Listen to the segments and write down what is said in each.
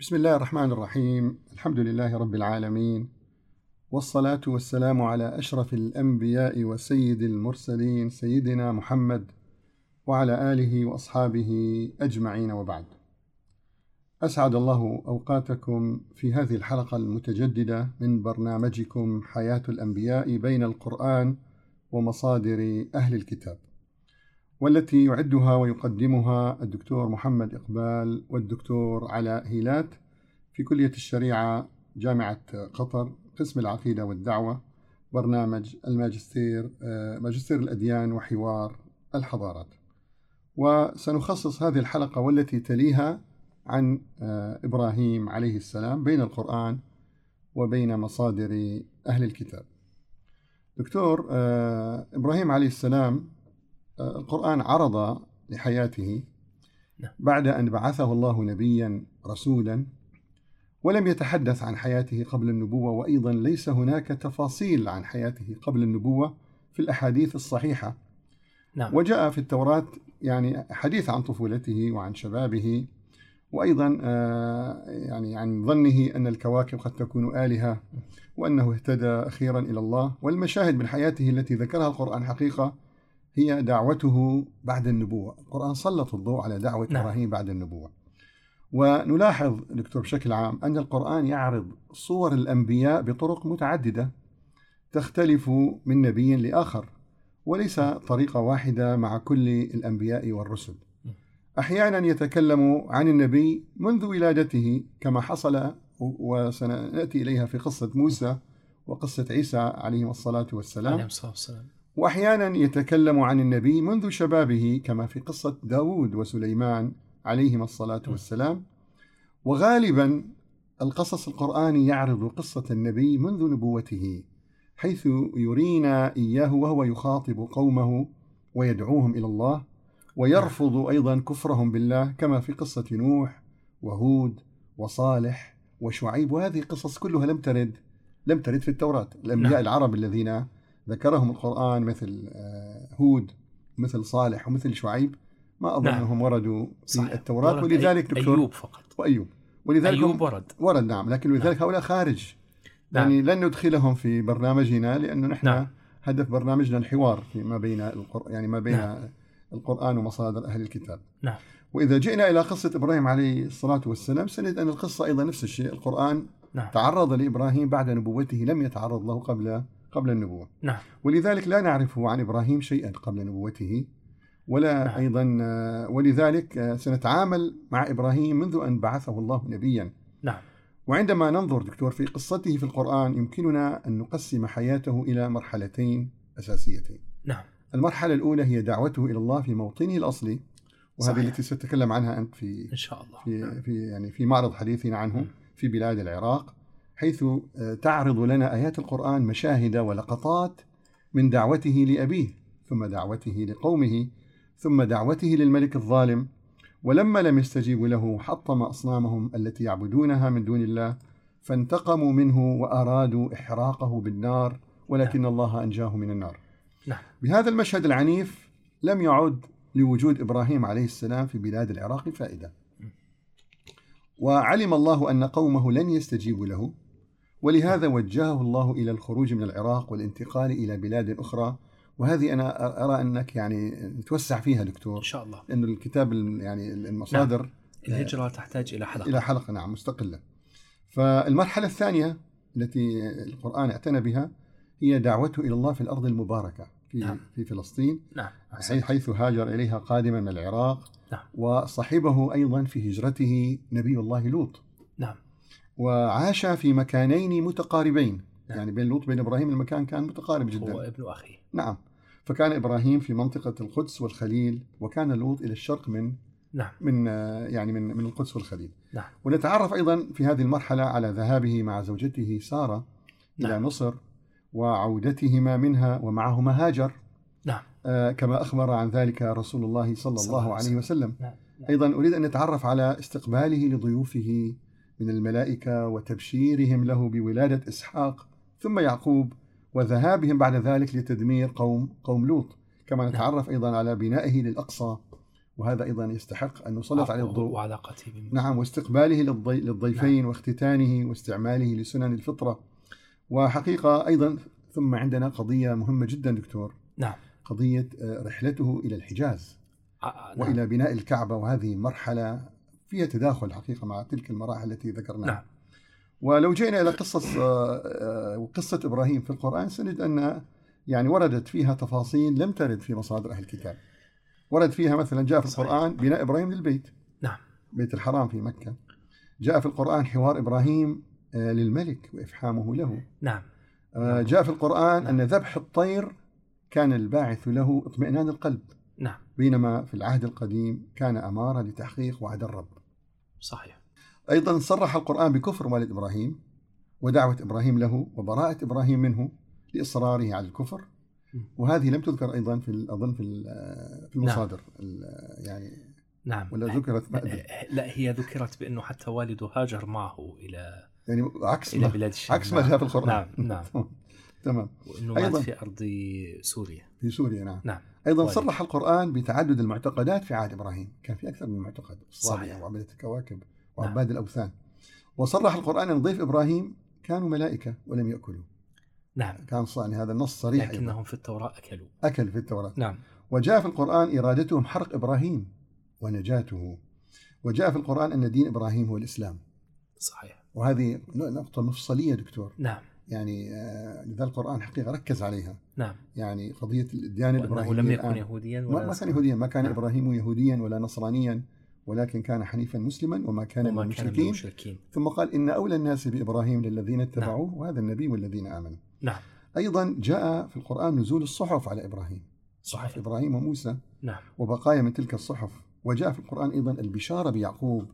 بسم الله الرحمن الرحيم. الحمد لله رب العالمين. والصلاة والسلام على أشرف الأنبياء وسيد المرسلين سيدنا محمد وعلى آله وأصحابه أجمعين وبعد. أسعد الله أوقاتكم في هذه الحلقة المتجددة من برنامجكم حياة الأنبياء بين القرآن ومصادر أهل الكتاب. والتي يعدها ويقدمها الدكتور محمد إقبال والدكتور علاء هيلات في كلية الشريعة جامعة قطر قسم العقيدة والدعوة برنامج الماجستير ماجستير الأديان وحوار الحضارات. وسنخصص هذه الحلقة والتي تليها عن إبراهيم عليه السلام بين القرآن وبين مصادر أهل الكتاب. دكتور إبراهيم عليه السلام القرآن عرض لحياته بعد أن بعثه الله نبيا رسولا ولم يتحدث عن حياته قبل النبوة وأيضا ليس هناك تفاصيل عن حياته قبل النبوة في الأحاديث الصحيحة. نعم. وجاء في التوراة يعني حديث عن طفولته وعن شبابه وأيضا يعني عن ظنه أن الكواكب قد تكون آلهة وأنه اهتدى أخيرا إلى الله. والمشاهد من حياته التي ذكرها القرآن حقيقة هي دعوته بعد النبوة. القرآن سلط الضوء على دعوة نعم. إبراهيم بعد النبوة. ونلاحظ دكتور بشكل عام أن القرآن يعرض صور الأنبياء بطرق متعددة تختلف من نبي لآخر وليس طريقة واحدة مع كل الأنبياء والرسل. أحيانا يتكلم عن النبي منذ ولادته كما حصل وسنأتي إليها في قصة موسى وقصة عيسى عليهم الصلاة والسلام. عليهم الصلاة والسلام. وأحيانا يتكلم عن النبي منذ شبابه كما في قصة داود وسليمان عليهما الصلاة والسلام. وغالبا القصص القرآني يعرض قصة النبي منذ نبوته حيث يرينا إياه وهو يخاطب قومه ويدعوهم إلى الله ويرفض أيضا كفرهم بالله كما في قصة نوح وهود وصالح وشعيب. وهذه قصص كلها لم ترد لم ترد في التوراة. الأنبياء نعم. العرب الذين ذكرهم القرآن مثل هود مثل صالح ومثل شعيب ما أظنهم نعم. وردوا في صحيح. التوراة ولذلك دكتور أيوب فقط وأيوب ولذلك أيوب ورد ورد نعم لكن لذلك نعم. هؤلاء خارج نعم. يعني لن ندخلهم في برنامجنا لأنه نحن نعم. هدف برنامجنا الحوار فيما بين القر... يعني ما بين نعم. القرآن ومصادر أهل الكتاب نعم وإذا جئنا إلى قصة إبراهيم عليه الصلاة والسلام سنجد أن القصة أيضا نفس الشيء القرآن نعم. تعرض لإبراهيم بعد نبوته لم يتعرض له قبل قبل النبوة نعم. ولذلك لا نعرفه عن إبراهيم شيئا قبل نبوته ولا نعم. أيضا ولذلك سنتعامل مع إبراهيم منذ أن بعثه الله نبيا نعم. وعندما ننظر دكتور في قصته في القرآن يمكننا أن نقسم حياته إلى مرحلتين أساسيتين نعم. المرحلة الأولى هي دعوته إلى الله في موطنه الأصلي وهذه صحيح. التي ستتكلم عنها أنت في إن شاء الله في, نعم. في يعني في معرض حديثنا عنه في بلاد العراق حيث تعرض لنا آيات القرآن مشاهد ولقطات من دعوته لأبيه ثم دعوته لقومه ثم دعوته للملك الظالم. ولما لم يستجيبوا له حطم أصنامهم التي يعبدونها من دون الله فانتقموا منه وأرادوا إحراقه بالنار ولكن نعم. الله أنجاه من النار. نعم. بهذا المشهد العنيف لم يعد لوجود إبراهيم عليه السلام في بلاد العراق فائدة. وعلم الله أن قومه لن يستجيبوا له. ولهذا وجهه الله إلى الخروج من العراق والانتقال إلى بلاد أخرى وهذه أنا أرى أنك يعني توسع فيها دكتور إن شاء الله لأن الكتاب يعني المصادر نعم. الهجرة تحتاج إلى حلقة إلى حلقة نعم مستقلة فالمرحلة الثانية التي القرآن اعتنى بها هي دعوته إلى الله في الأرض المباركة في نعم. في فلسطين نعم. حيث هاجر إليها قادما من العراق نعم. وصحبه أيضا في هجرته نبي الله لوط نعم وعاش في مكانين متقاربين. نعم. يعني بين لوط وبين إبراهيم المكان كان متقارب جدا. هو ابن أخيه. نعم. فكان إبراهيم في منطقة القدس والخليل وكان لوط إلى الشرق من نعم. من يعني من من القدس والخليل. نعم. ونتعرف أيضا في هذه المرحلة على ذهابه مع زوجته سارة نعم. إلى مصر وعودتهما منها ومعهما هاجر. نعم. آه كما أخبر عن ذلك رسول الله صلى, صلى الله عليه وسلم. نعم. نعم. أيضا أريد أن نتعرف على استقباله لضيوفه من الملائكة وتبشيرهم له بولادة إسحاق ثم يعقوب وذهابهم بعد ذلك لتدمير قوم قوم لوط كما نتعرف أيضا على بنائه للأقصى وهذا أيضا يستحق أن نسلط عليه الضوء وعلاقته. نعم واستقباله للضي... للضيفين نعم. واختتانه واستعماله لسنن الفطرة وحقيقة أيضا ثم عندنا قضية مهمة جدا دكتور نعم قضية آه، رحلته إلى الحجاز آه، نعم. وإلى بناء الكعبة وهذه مرحلة فيها تداخل حقيقة مع تلك المراحل التي ذكرناها. نعم. ولو جئنا إلى قصة آه، قصة إبراهيم في القرآن سنجد أن يعني وردت فيها تفاصيل لم ترد في مصادر أهل الكتاب. ورد فيها مثلا جاء في القرآن بناء إبراهيم للبيت. نعم. بيت الحرام في مكة. جاء في القرآن حوار إبراهيم للملك وإفحامه له. نعم. جاء في القرآن أن ذبح الطير كان الباعث له اطمئنان القلب. نعم. بينما في العهد القديم كان أمارة لتحقيق وعد الرب. صحيح. أيضا صرح القرآن بكفر والد إبراهيم ودعوة إبراهيم له وبراءة إبراهيم منه لإصراره على الكفر. وهذه لم تذكر أيضا في أظن في في المصادر نعم. يعني نعم. ولا ذكرت بعد لا هي ذكرت بأنه حتى والده هاجر معه إلى يعني عكس إلى بلاد الشام. عكس ما جاء في القرآن. نعم نعم. تمام. وأنه أيضا في أرض سوريا. في سوريا نعم. نعم. أيضا والي. صرح القرآن بتعدد المعتقدات في عهد إبراهيم. كان في أكثر من معتقد صحيح. وعبده الكواكب وعباد نعم. الأوثان. وصرح القرآن أن ضيف إبراهيم كانوا ملائكة ولم يأكلوا. نعم. كان يعني هذا النص صريح لكنهم أيضا. في التوراة أكلوا. اكل في التوراة. نعم. وجاء في القرآن إرادتهم حرق إبراهيم ونجاته. وجاء في القرآن أن دين إبراهيم هو الإسلام. صحيح. وهذه نقطة مفصلية دكتور. نعم. يعني لذا القرآن حقيقة ركز عليها. نعم. يعني قضية الديانة الإبراهيمية لم يكن يهوديا ولا ما كان يهوديا ما كان نعم. إبراهيم يهوديا ولا نصرانيا ولكن كان حنيفا مسلما وما كان وما من المشركين. ثم قال إن أولى الناس بإبراهيم للذين اتبعوه نعم. وهذا النبي والذين آمنوا. نعم. أيضا جاء في القرآن نزول الصحف على إبراهيم. صحيح. صحف إبراهيم وموسى. نعم. وبقايا من تلك الصحف. وجاء في القرآن أيضا البشارة بيعقوب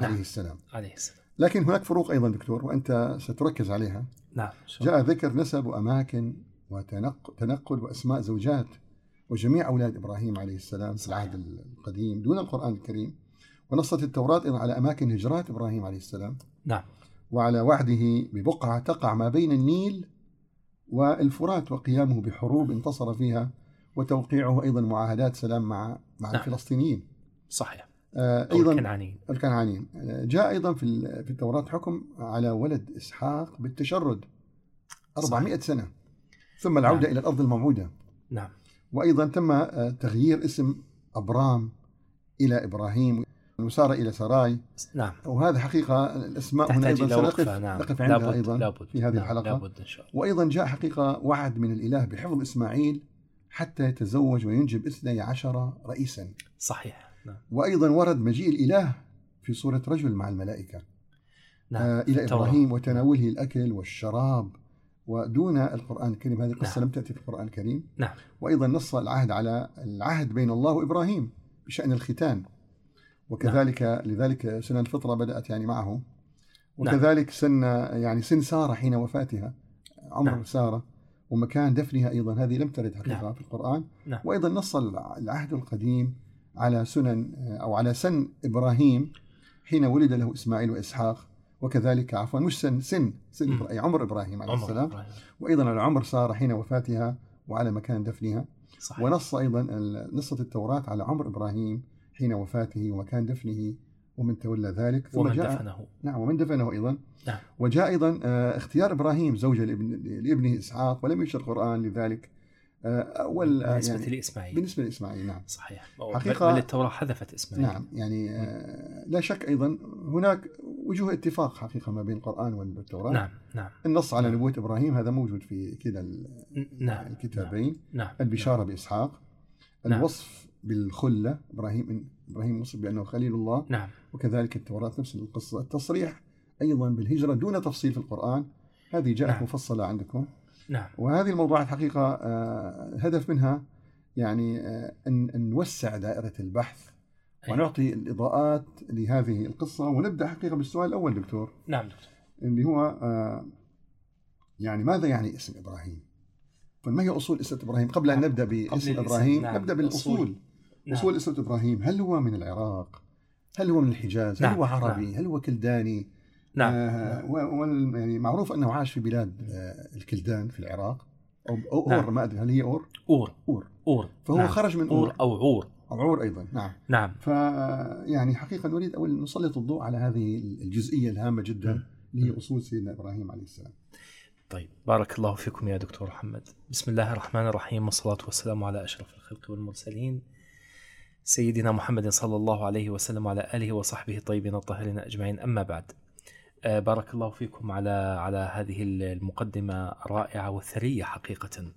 نعم. عليه السلام. عليه السلام. لكن هناك فروق أيضا دكتور وأنت ستركز عليها. نعم جاء ذكر نسب وأماكن وتنقل وأسماء زوجات وجميع أولاد إبراهيم عليه السلام في العهد القديم دون القرآن الكريم ونصت التوراة على أماكن هجرات إبراهيم عليه السلام. نعم. وعلى وعده ببقعة تقع ما بين النيل والفرات وقيامه بحروب انتصر فيها وتوقيعه أيضا معاهدات سلام مع مع نعم. الفلسطينيين. صحيح. أيضا الكنعانيين. الكنعانيين. جاء أيضا في في التوراه حكم على ولد إسحاق بالتشرد 400 صحيح. سنة ثم العودة نعم. إلى الأرض الموعودة. نعم. وأيضا تم تغيير اسم أبرام إلى إبراهيم وسار إلى سراي. نعم. وهذا حقيقة الأسماء هنا أيضا سنقف نعم. نقف عندها لابد أيضا لابد. في هذه نعم. الحلقة. لابد إن شاء الله. وأيضا جاء حقيقة وعد من الإله بحفظ إسماعيل حتى يتزوج وينجب اثني عشر رئيسا. صحيح. نعم. وأيضا ورد مجيء الإله في صورة رجل مع الملائكة نعم. آه إلى. إبراهيم وتناوله الأكل والشراب ودون القرآن الكريم هذه القصة نعم. لم تأتي في القرآن الكريم نعم وأيضا نص العهد على العهد بين الله وإبراهيم بشأن الختان وكذلك نعم. لذلك سنن الفطرة بدأت يعني معه وكذلك سن يعني سن سارة حين وفاتها عمر نعم. سارة ومكان دفنها أيضا هذه لم ترد حقيقة نعم. في القرآن نعم. وأيضا نص العهد القديم على سنن أو على سن إبراهيم حين ولد له إسماعيل وإسحاق وكذلك عفوا مش سن سن سن. أي عمر إبراهيم عليه السلام. وأيضا على عمر سارة حين وفاتها وعلى مكان دفنها. صحيح. ونص أيضا نصت التوراة على عمر إبراهيم حين وفاته ومكان دفنه ومن تولى ذلك. ثم ومن جاء دفنه. نعم ومن دفنه أيضا. نعم. وجاء أيضا آه، اختيار إبراهيم زوجة لابن لابنه إسحاق ولم يشر القرآن لذلك. أول آه، بالنسبة يعني لإسماعيل بالنسبة لإسماعيل نعم. صحيح. حقيقة- بل التوراة حذفت إسماعيل. نعم يعني آه، لا شك أيضا هناك وجوه اتفاق حقيقة ما بين القرآن والتوراة. نعم نعم. النص على نبوة إبراهيم هذا موجود في كلا نعم الكتابين. نعم البشارة بإسحاق. نعم. الوصف بالخلة إبراهيم إبراهيم وصف بأنه خليل الله. نعم. وكذلك التوراة نفس القصة. التصريح أيضا بالهجرة دون تفصيل في القرآن. هذه جاءت نعم. مفصلة عندكم. نعم وهذه الموضوعات حقيقة آه، هدف منها يعني آه، أن أن نوسع دائرة البحث. ونعطي الإضاءات لهذه القصة ونبدأ حقيقة بالسؤال الأول دكتور نعم دكتور اللي هو آه، يعني ماذا يعني اسم إبراهيم؟ فما هي أصول اسم إبراهيم؟ قبل أن نعم. نبدأ قبل باسم الإسم، إبراهيم نعم. نبدأ بالأصول نعم. أصول اسم إبراهيم هل هو من العراق؟ هل هو من الحجاز؟ هل نعم. هو عربي؟ هل هو كلداني؟ نعم. آه يعني معروف أنه عاش في بلاد آه الكلدان في العراق أو, أو نعم. ما أدري هل هي أور؟ أور. أور. أور. فهو نعم. خرج من أور أو عور. أو عور أيضا نعم. نعم. فيعني حقيقة نريد أول نسلط الضوء على هذه الجزئية الهامة جدا اللي هي أصول سيدنا إبراهيم عليه السلام. طيب بارك الله فيكم يا دكتور محمد. بسم الله الرحمن الرحيم والصلاة والسلام على أشرف الخلق والمرسلين. سيدنا محمد صلى الله عليه وسلم وعلى آله وصحبه الطيبين الطاهرين أجمعين أما بعد. بارك الله فيكم على على هذه المقدمة الرائعة والثرية حقيقة.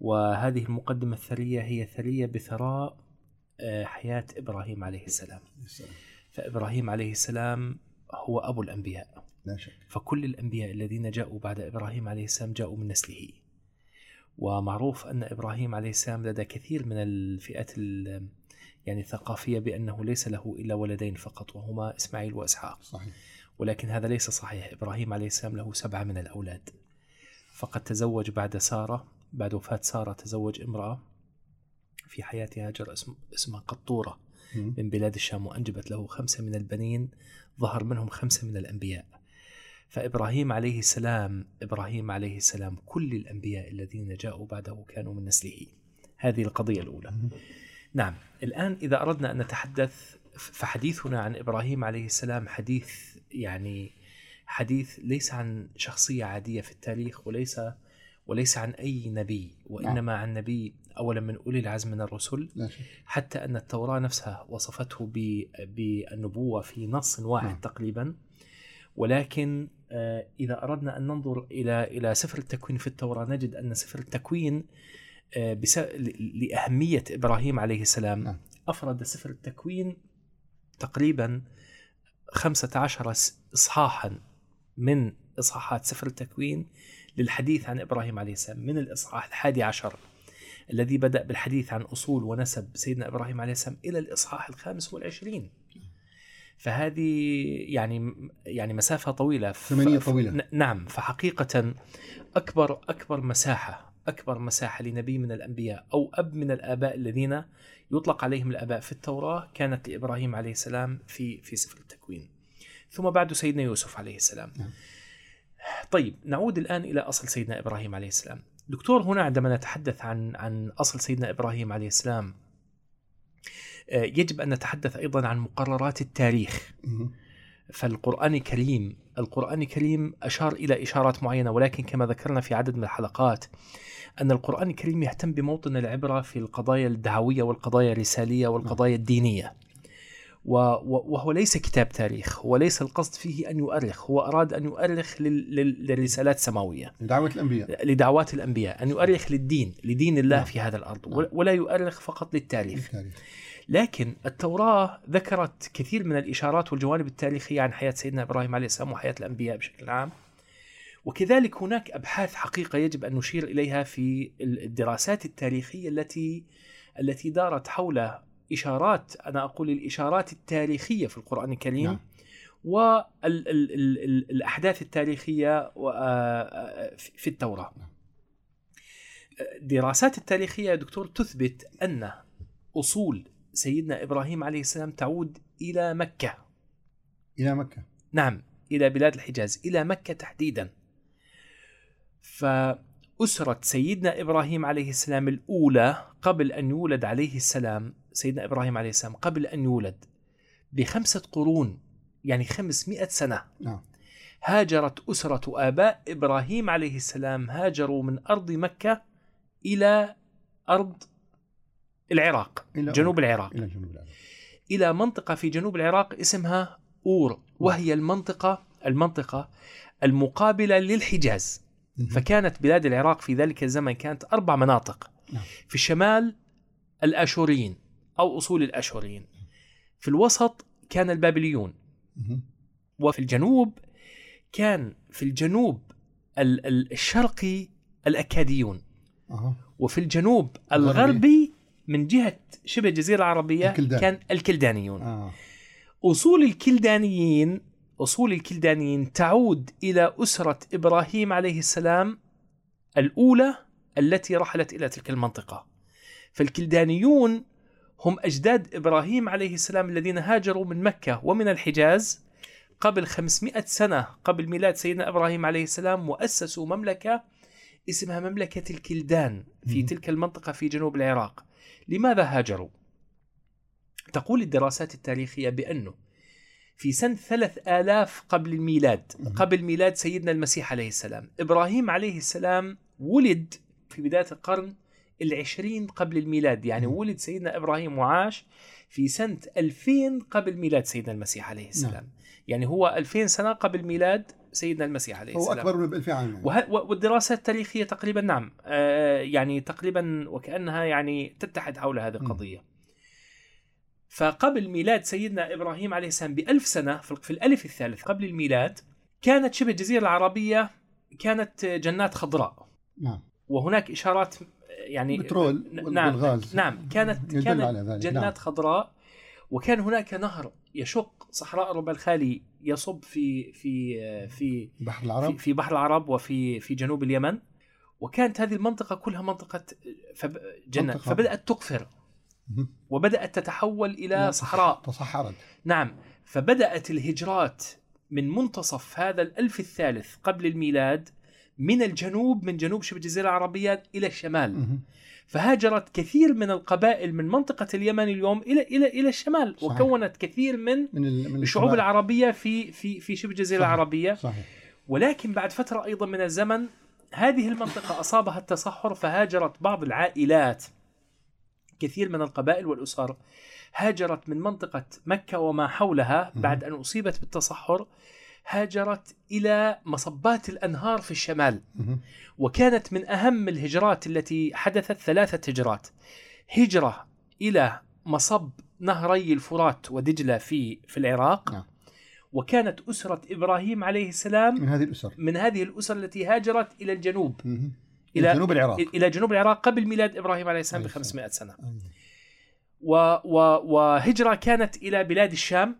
وهذه المقدمة الثرية هي ثرية بثراء آه، حياة إبراهيم عليه السلام. فإبراهيم عليه السلام هو أبو الأنبياء. لا شك. فكل الأنبياء الذين جاءوا بعد إبراهيم عليه السلام جاءوا من نسله. ومعروف أن إبراهيم عليه السلام لدى كثير من الفئات ال- يعني الثقافية بأنه ليس له إلا ولدين فقط وهما إسماعيل وإسحاق. صحيح. ولكن هذا ليس صحيح. إبراهيم عليه السلام له سبعة من الأولاد. فقد تزوج بعد سارة بعد وفاة سارة تزوج امرأة في حياة هاجر اسم اسمها قطورة. من بلاد الشام وأنجبت له خمسة من البنين ظهر منهم خمسة من الأنبياء. فإبراهيم عليه السلام إبراهيم عليه السلام كل الأنبياء الذين جاءوا بعده كانوا من نسله. هذه القضية الأولى. نعم. الآن إذا أردنا أن نتحدث فحديثنا عن إبراهيم عليه السلام حديث يعني حديث ليس عن شخصية عادية في التاريخ وليس وليس عن أي نبي وإنما عن نبي أولا من أولي العزم من الرسل حتى أن التوراة نفسها وصفته بالنبوة في نص واحد نعم. تقريبا ولكن آه، إذا أردنا أن ننظر إلى إلى سفر التكوين في التوراة نجد أن سفر التكوين آه، لأهمية إبراهيم عليه السلام نعم. أفرد سفر التكوين تقريبا 15 س- إصحاحا من إصحاحات سفر التكوين للحديث عن إبراهيم عليه السلام من الإصحاح الحادي عشر الذي بدأ بالحديث عن أصول ونسب سيدنا إبراهيم عليه السلام إلى الإصحاح الخامس والعشرين فهذه يعني يعني مسافة طويلة ثمانية طويلة. نعم فحقيقة أكبر أكبر مساحة أكبر مساحة لنبي من الأنبياء أو أب من الآباء الذين يطلق عليهم الآباء في التوراة كانت لإبراهيم عليه السلام في في سفر التكوين ثم بعد سيدنا يوسف عليه السلام نعم. طيب نعود الآن إلى أصل سيدنا إبراهيم عليه السلام دكتور هنا عندما نتحدث عن عن أصل سيدنا إبراهيم عليه السلام آه، يجب أن نتحدث أيضا عن مقررات التاريخ. فالقرآن الكريم القرآن الكريم أشار إلى إشارات معينة ولكن كما ذكرنا في عدد من الحلقات أن القرآن الكريم يهتم بموطن العبرة في القضايا الدعوية والقضايا الرسالية والقضايا الدينية. وهو ليس كتاب تاريخ وليس القصد فيه أن يؤرخ هو أراد أن يؤرخ لل- لل- للرسالات السماوية. دعوة الأنبياء. لدعوات الأنبياء أن يؤرخ للدين لدين الله نعم. في هذا الأرض. نعم. ول- ولا يؤرخ فقط للتاريخ. لكن التوراة ذكرت كثير من الإشارات والجوانب التاريخية عن حياة سيدنا إبراهيم عليه السلام وحياة الأنبياء بشكل عام. وكذلك هناك أبحاث حقيقة يجب أن نشير إليها في الدراسات التاريخية التي التي دارت حول إشارات أنا أقول الإشارات التاريخية في القرآن الكريم نعم. والأحداث التاريخية و- آه، في في التوراة نعم. الدراسات التاريخية يا دكتور تثبت أن أصول سيدنا إبراهيم عليه السلام تعود إلى مكة إلى مكة نعم إلى بلاد الحجاز إلى مكة تحديدا فأسرة سيدنا إبراهيم عليه السلام الأولى قبل أن يولد عليه السلام سيدنا إبراهيم عليه السلام قبل أن يولد بخمسة قرون يعني خمسمائة سنة. نعم. هاجرت أسرة آباء إبراهيم عليه السلام هاجروا من أرض مكة إلى أرض العراق إلى جنوب العراق. إلى جنوب العراق. إلى منطقة في جنوب العراق اسمها أور. وهي المنطقة المنطقة المقابلة للحجاز. فكانت بلاد العراق في ذلك الزمن كانت أربع مناطق نعم. في الشمال الآشوريين أو أصول الآشوريين في الوسط كان البابليون. وفي الجنوب كان في الجنوب ال- ال- الشرقي الأكاديون وفي الجنوب الغربي. من جهة شبه الجزيرة العربية الكلدان. كان الكلدانيون آه. أصول الكلدانيين أصول الكلدانيين تعود إلى أسرة إبراهيم عليه السلام الأولى التي رحلت إلى تلك المنطقة فالكلدانيون هم أجداد إبراهيم عليه السلام الذين هاجروا من مكة ومن الحجاز قبل 500 سنة قبل ميلاد سيدنا إبراهيم عليه السلام وأسسوا مملكة اسمها مملكة الكلدان في. تلك المنطقة في جنوب العراق لماذا هاجروا؟ تقول الدراسات التاريخية بأنه في سنة ثلاث آلاف قبل الميلاد. قبل ميلاد سيدنا المسيح عليه السلام إبراهيم عليه السلام ولد في بداية القرن العشرين قبل الميلاد يعني. ولد سيدنا إبراهيم وعاش في سنة 2000 قبل ميلاد سيدنا المسيح عليه السلام نعم. يعني هو 2000 سنة قبل ميلاد سيدنا المسيح عليه هو السلام أكبر من ب 2000 عام يعني. وه... و- والدراسات التاريخية تقريبا نعم آه يعني تقريبا وكأنها يعني تتحد حول هذه م. فقبل ميلاد سيدنا إبراهيم عليه السلام بألف سنة في في الألف الثالث قبل الميلاد كانت شبه الجزيرة العربية كانت جنات خضراء نعم وهناك إشارات يعني بترول نعم والغاز نعم كانت يدل كانت على ذلك جنات نعم. خضراء وكان هناك نهر يشق صحراء ربع الخالي يصب في في في بحر في, العرب في بحر العرب وفي في جنوب اليمن وكانت هذه المنطقة كلها منطقة فب... جنة منطقة. فبدأت تقفر. وبدأت تتحول إلى صحراء تصحرت نعم فبدأت الهجرات من منتصف هذا الألف الثالث قبل الميلاد من الجنوب من جنوب شبه الجزيرة العربية إلى الشمال. فهاجرت كثير من القبائل من منطقة اليمن اليوم إلى إلى إلى الشمال صحيح. وكونت كثير من من. من الشعوب. العربية في في في شبه الجزيرة صحيح. العربية صحيح ولكن بعد فترة أيضا من الزمن هذه المنطقة أصابها التصحر فهاجرت بعض العائلات كثير من القبائل والأسر هاجرت من منطقة مكة وما حولها. بعد أن أصيبت بالتصحر هاجرت إلى مصبات الأنهار في الشمال. وكانت من أهم الهجرات التي حدثت ثلاثة هجرات هجرة إلى مصب نهري الفرات ودجلة في في العراق نعم. وكانت أسرة إبراهيم عليه السلام من هذه الأسر من هذه الأسر التي هاجرت إلى الجنوب. إلى- إلى جنوب العراق إلى جنوب العراق قبل ميلاد إبراهيم عليه السلام ب عليه السلام. 500 سنة أيوة. و و وهجرة كانت إلى بلاد الشام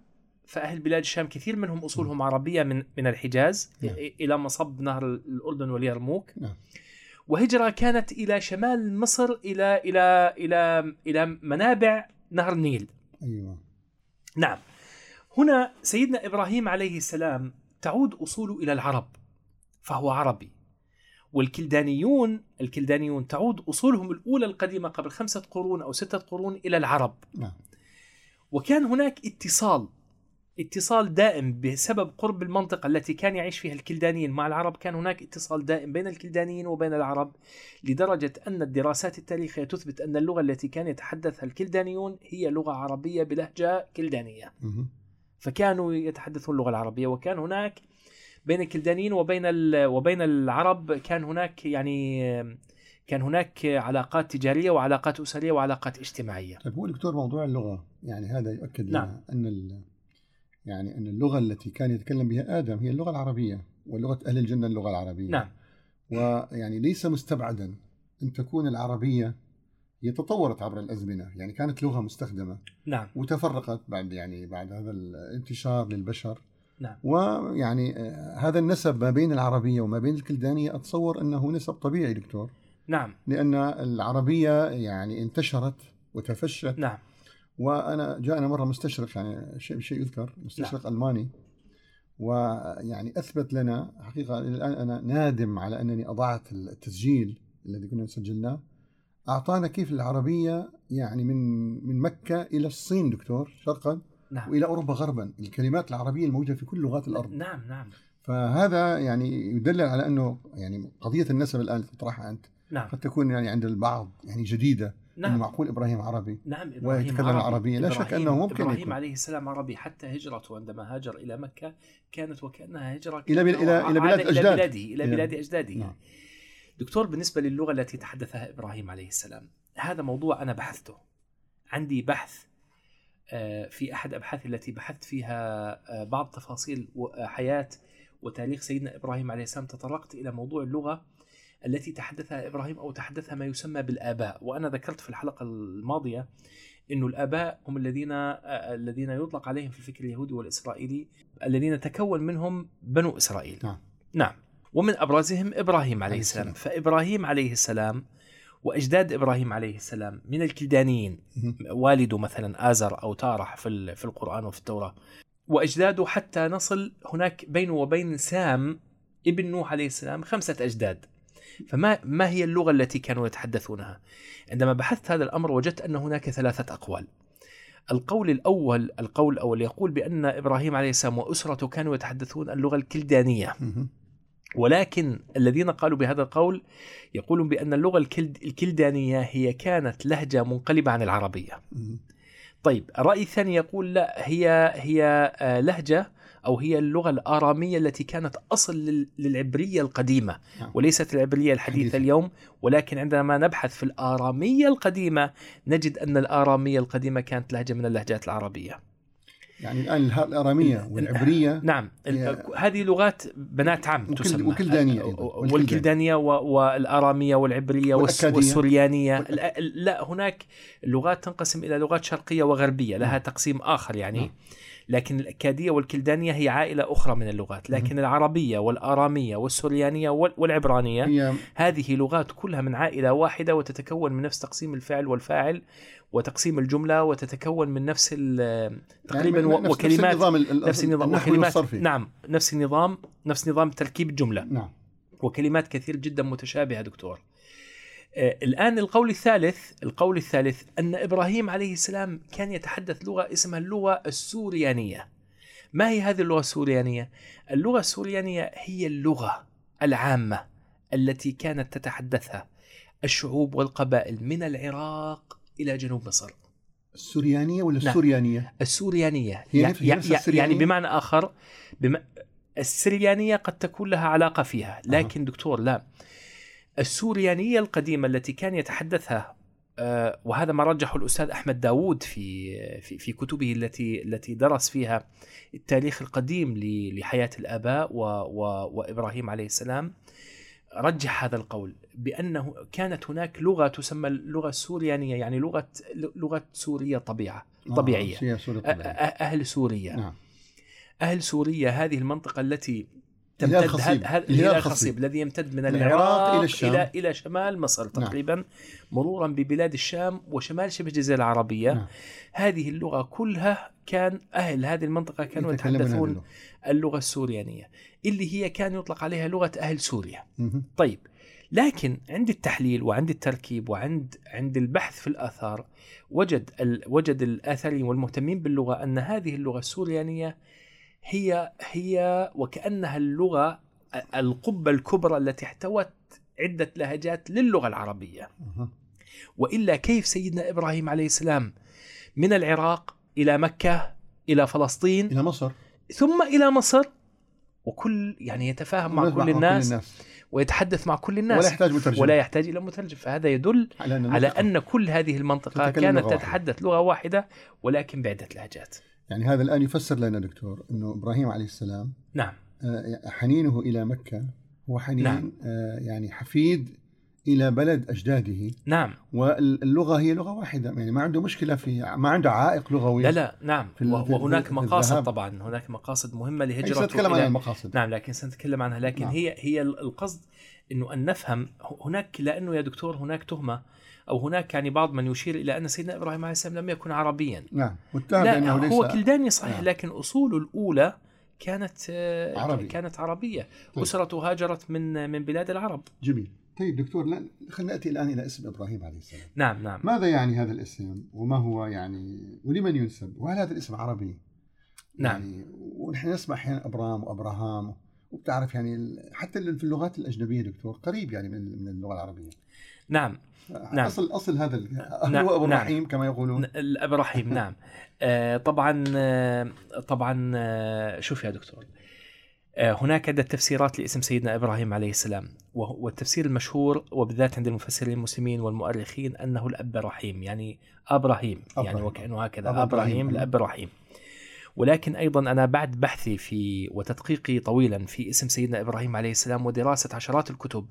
فأهل بلاد الشام كثير منهم أصولهم عربية من من الحجاز نعم. إلى مصب نهر الأردن واليرموك نعم. وهجرة كانت إلى شمال مصر إلى إلى إلى إلى منابع نهر النيل أيوه نعم هنا سيدنا إبراهيم عليه السلام تعود أصوله إلى العرب فهو عربي والكلدانيون الكلدانيون تعود أصولهم الأولى القديمة قبل خمسة قرون أو ستة قرون إلى العرب. نعم. وكان هناك اتصال اتصال دائم بسبب قرب المنطقة التي كان يعيش فيها الكلدانيين مع العرب. كان هناك اتصال دائم بين الكلدانيين وبين العرب لدرجة أن الدراسات التاريخية تثبت أن اللغة التي كان يتحدثها الكلدانيون هي لغة عربية بلهجة كلدانية. فكانوا يتحدثون اللغة العربية وكان هناك بين الكلدانيين وبين وبين العرب كان هناك يعني كان هناك علاقات تجارية وعلاقات أسرية وعلاقات اجتماعية. طيب هو دكتور موضوع اللغة يعني هذا يؤكد لنا نعم. أن ال... يعني أن اللغة التي كان يتكلم بها آدم هي اللغة العربية ولغة أهل الجنة اللغة العربية. نعم. ويعني ليس مستبعدا أن تكون العربية هي تطورت عبر الأزمنة يعني كانت لغة مستخدمة. نعم. وتفرقت بعد يعني بعد هذا الانتشار للبشر. نعم. ويعني آه، هذا النسب ما بين العربية وما بين الكلدانية أتصور أنه نسب طبيعي دكتور. نعم. لأن العربية يعني انتشرت وتفشت نعم. وأنا جاءنا مرة مستشرق يعني شيء شيء يذكر مستشرق نعم. ألماني. ويعني أثبت لنا حقيقة إلى الآن أنا نادم على أنني أضعت التسجيل الذي كنا سجلناه أعطانا كيف العربية يعني من من مكة إلى الصين دكتور شرقا. نعم وإلى أوروبا غربا الكلمات العربية الموجودة في كل لغات الأرض نعم نعم فهذا يعني يدلل على أنه يعني قضية النسب الآن تطرحها أنت نعم قد تكون يعني عند البعض يعني جديدة إنه نعم معقول إبراهيم عربي نعم ويتكلم عربي. العربية. لا شك أنه ممكن إبراهيم يكون. عليه السلام عربي حتى هجرته عندما هاجر إلى مكة كانت وكأنها هجرة إلى بل- كأنه إلى بلاد عاد أجداد. إلى بلاده إلى- بلاد أجداده نعم. دكتور بالنسبة للغة التي تحدثها إبراهيم عليه السلام هذا موضوع أنا بحثته عندي بحث في أحد أبحاثي التي بحثت فيها آه، بعض تفاصيل آه، حياة وتاريخ سيدنا إبراهيم عليه السلام تطرقت إلى موضوع اللغة التي تحدثها إبراهيم أو تحدثها ما يسمى بالآباء وأنا ذكرت في الحلقة الماضية أنه الآباء هم الذين آه، الذين يطلق عليهم في الفكر اليهودي والإسرائيلي الذين تكون منهم بنو إسرائيل نعم. نعم ومن أبرزهم إبراهيم عليه السلام السلام. فإبراهيم عليه السلام وأجداد إبراهيم عليه السلام من الكلدانيين. والده مثلا آزر أو تارح في في القرآن وفي التوراة. وأجداده حتى نصل هناك بينه وبين سام ابن نوح عليه السلام خمسة أجداد. فما ما هي اللغة التي كانوا يتحدثونها؟ عندما بحثت هذا الأمر وجدت أن هناك ثلاثة أقوال. القول الأول القول الأول يقول بأن إبراهيم عليه السلام وأسرته كانوا يتحدثون اللغة الكلدانية. مهم. ولكن الذين قالوا بهذا القول يقولون بأن اللغة الكلد الكلدانية هي كانت لهجة منقلبة عن العربية. طيب الرأي الثاني يقول لا هي هي آه، لهجة أو هي اللغة الآرامية التي كانت أصل لل- للعبرية القديمة نعم. وليست العبرية الحديثة حديثة. اليوم ولكن عندما نبحث في الآرامية القديمة نجد أن الآرامية القديمة كانت لهجة من اللهجات العربية يعني الآن الأرامية والعبرية نعم هذه لغات بنات عم تسمى وكلدانية أيضاً. والكلدانية و- والآرامية والعبرية والس- والأكادية. والسوريانية والأك- لا- هناك اللغات تنقسم إلى لغات شرقية وغربية لها. تقسيم آخر يعني نعم. لكن الأكادية والكلدانية هي عائلة أخرى من اللغات. لكن العربية والآرامية والسوريانية وال- والعبرانية هذه لغات كلها من عائلة واحدة وتتكون من نفس تقسيم الفعل والفاعل وتقسيم الجملة وتتكون من نفس ال- تقريبا يعني نفس- وكلمات نفس النظام ال- ال- نفس النظام وكلمات نعم نفس النظام نفس نظام تركيب الجملة. نعم. وكلمات كثير جدا متشابهة دكتور. الآن القول الثالث القول الثالث أن إبراهيم عليه السلام كان يتحدث لغة اسمها اللغة السوريانية ما هي هذه اللغة السوريانية؟ اللغة السوريانية هي اللغة العامة التي كانت تتحدثها الشعوب والقبائل من العراق إلى جنوب مصر السوريانية ولا نعم. السوريانية؟ السوريانية هي يع- نفس- هي السريانية؟ يعني بمعنى آخر بم... السريانية قد تكون لها علاقة فيها لكن دكتور لا السوريانية القديمة التي كان يتحدثها آه، وهذا ما رجحه الأستاذ أحمد داوود في, في, في كتبه التي التي درس فيها التاريخ القديم لحياة الآباء و و وإبراهيم عليه السلام رجح هذا القول بأنه كانت هناك لغة تسمى اللغة السوريانية يعني لغة لغة سورية طبيعة طبيعية. آه طبيعية. أهل سوريا. نعم. أهل سوريا هذه المنطقة التي تمتد. هذا الهلال الخصيب. الذي يمتد من العراق إلى الشام. إلى, إلى شمال مصر نعم. تقريبا مرورا ببلاد الشام وشمال شبه الجزيرة العربية نعم. هذه اللغة كلها كان أهل هذه المنطقة كانوا يتحدثون اللغة. اللغة السوريانية اللي هي كان يطلق عليها لغة أهل سوريا مهم. طيب لكن عند التحليل وعند التركيب وعند عند البحث في الآثار وجد ال وجد الآثاريين والمهتمين باللغة أن هذه اللغة السوريانية هي هي وكأنها اللغة القبة الكبرى التي احتوت عدة لهجات للغة العربية. وإلا كيف سيدنا إبراهيم عليه السلام من العراق إلى مكة إلى فلسطين؟ إلى مصر. ثم إلى مصر وكل يعني يتفاهم مع كل الناس ويتحدث مع كل الناس. ولا يحتاج مترجم. ولا يحتاج إلى مترجم. فهذا يدل على أن على أن كل هذه المنطقة كانت لغة واحدة. تتحدث لغة واحدة ولكن بعدة لهجات. يعني هذا الآن يفسر لنا دكتور إنه إبراهيم عليه السلام نعم آه، حنينه إلى مكة هو حنين نعم. آه، يعني حفيد إلى بلد أجداده نعم واللغة هي لغة واحدة يعني ما عنده مشكلة في ما عنده عائق لغوي لا لا نعم في وهناك في مقاصد الذهاب. طبعا هناك مقاصد مهمة لهجرته سنتكلم عن إلى- المقاصد نعم لكن سنتكلم عنها لكن نعم. هي هي القصد إنه أن نفهم هناك لأنه يا دكتور هناك تهمة أو هناك يعني بعض من يشير إلى أن سيدنا إبراهيم عليه السلام لم يكن عربيا. نعم متهم لا بانه ليس هو كلداني صحيح نعم. لكن اصوله الأولى كانت آه، عربي. كانت عربية. طيب. اسرته هاجرت من من بلاد العرب. جميل. طيب دكتور خلينا نأتي الآن إلى اسم إبراهيم عليه السلام. نعم نعم. ماذا يعني هذا الاسم؟ وما هو يعني؟ ولمن ينسب؟ وهل هذا الاسم عربي؟ نعم. يعني ونحن نسمع أحيانا أبرام وأبراهام وبتعرف يعني حتى في اللغات الأجنبية دكتور قريب يعني من من اللغة العربية. نعم. نعم. اصل أصل هذا نعم، هو أبو نعم. الرحيم كما يقولون ن- الابراهيم نعم آه، طبعا آه، طبعا آه، شوف يا دكتور هناك عدة تفسيرات لاسم سيدنا إبراهيم عليه السلام والتفسير المشهور وبالذات عند المفسرين المسلمين والمؤرخين أنه الأب رحيم يعني أبراهيم يعني. وكأنه هكذا. أبراهيم الأب رحيم ولكن أيضا أنا بعد بحثي في وتدقيقي طويلا في اسم سيدنا إبراهيم عليه السلام ودراسة عشرات الكتب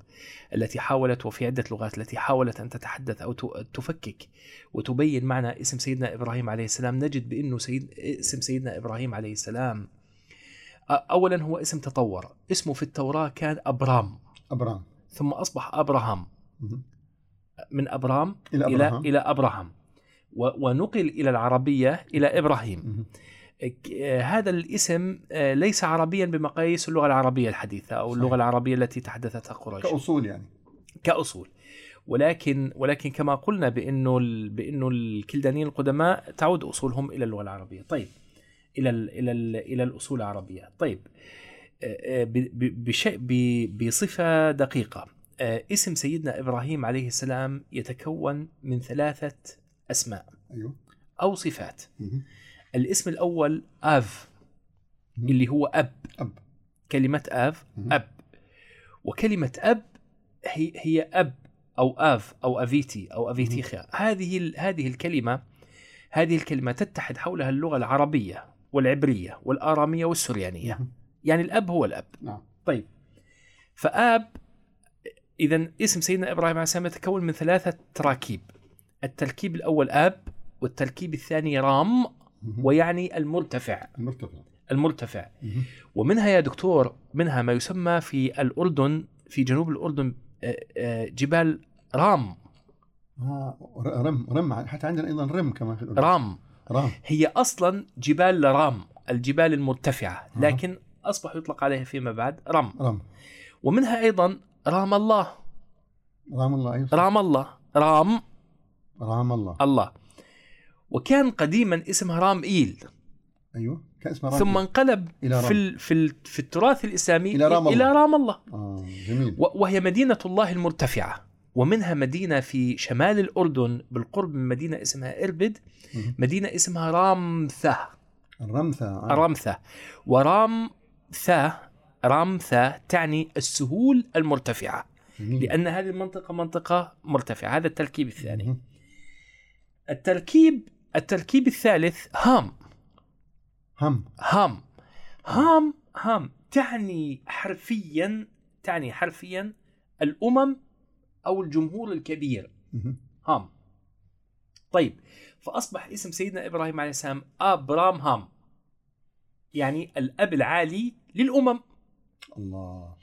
التي حاولت وفي عدة لغات التي حاولت أن تتحدث أو تفكك وتبين معنى اسم سيدنا إبراهيم عليه السلام نجد بأنه سيد اسم سيدنا إبراهيم عليه السلام أولا هو اسم تطور اسمه في التوراة كان أبرام. أبرام. ثم أصبح أبراهام. من أبرام إلى إلى ابراهام إلى أبراهام ونقل إلى العربية إلى إبراهيم. هذا الاسم آه، ليس عربيا بمقاييس اللغة العربية الحديثة أو اللغة صحيح. العربية التي تحدثتها قريش. كأصول يعني. كأصول. ولكن ولكن كما قلنا بانه بانه الكلدانيين القدماء تعود أصولهم إلى اللغة العربية. طيب إلى ال إلى ال إلى الأصول العربية. طيب آه، آه، بشيء بصفة دقيقة. آه، اسم سيدنا إبراهيم عليه السلام يتكون من ثلاثة أسماء أيوه. أو صفات. الاسم الأول آف. اللي هو أب. أب. كلمة آف. أب. وكلمة أب هي هي أب أو آف أو أفيتي أو افيتيخا هذه هذه الكلمة هذه الكلمة تتحد حولها اللغة العربية والعبرية والآرامية والسريانية. يعني الأب هو الأب. نعم. طيب. فآب اذا اسم سيدنا إبراهيم عليه السلام يتكون من ثلاثة تراكيب. التركيب الأول آب والتركيب الثاني رام. ويعني المرتفع. المرتفع. المرتفع. ومنها يا دكتور منها ما يسمى في الأردن في جنوب الأردن آه، آه، جبال رام. آه رم رم حتى عندنا أيضا رم كمان في الأردن. رام. رام. هي أصلا جبال رام الجبال المرتفعة. لكن أصبح يطلق عليها فيما بعد رام رم. ومنها أيضا رام الله. رام الله أيوه رام الله. رام. رام الله. الله. وكان قديما اسمها رام إيل أيوه كان اسمه رام ثم انقلب إلى رام. في ال- في ال- في التراث الإسلامي إلى رام إلى الله. رام الله آه جميل وهي مدينة الله المرتفعة ومنها مدينة في شمال الأردن بالقرب من مدينة اسمها إربد. مدينة اسمها رامثة الرمثة آه. رامثة ورامثة رامثة تعني السهول المرتفعة جميل. لأن هذه المنطقة منطقة مرتفعة هذا التركيب الثاني مهم. التركيب التركيب الثالث هام هم. هام هام هام تعني حرفيا تعني حرفيا الأمم أو الجمهور الكبير. هام طيب فأصبح اسم سيدنا إبراهيم عليه السلام أبرام هام يعني الأب العالي للأمم. الله.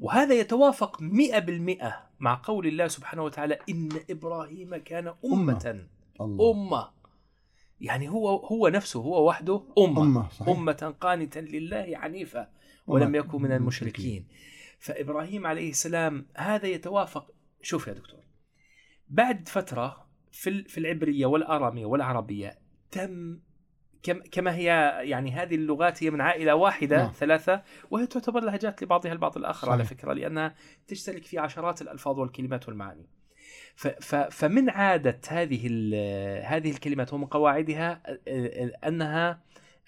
وهذا يتوافق مئة بالمئة مع قول الله سبحانه وتعالى إن إبراهيم كان أمة. الله. أمة. يعني هو هو نفسه هو وحده أمة أمة صحيح أمة قانتا لله عنيفة ولم. يكن من المشركين فإبراهيم عليه السلام هذا يتوافق شوف يا دكتور بعد فترة في في العبرية والآرامية والعربية تم كم- كما هي يعني هذه اللغات هي من عائلة واحدة نعم. ثلاثة وهي تعتبر لهجات لبعضها البعض الآخر صحيح. على فكرة لأنها تشترك في عشرات الألفاظ والكلمات والمعاني فمن عادة هذه هذه الكلمات ومن قواعدها أنها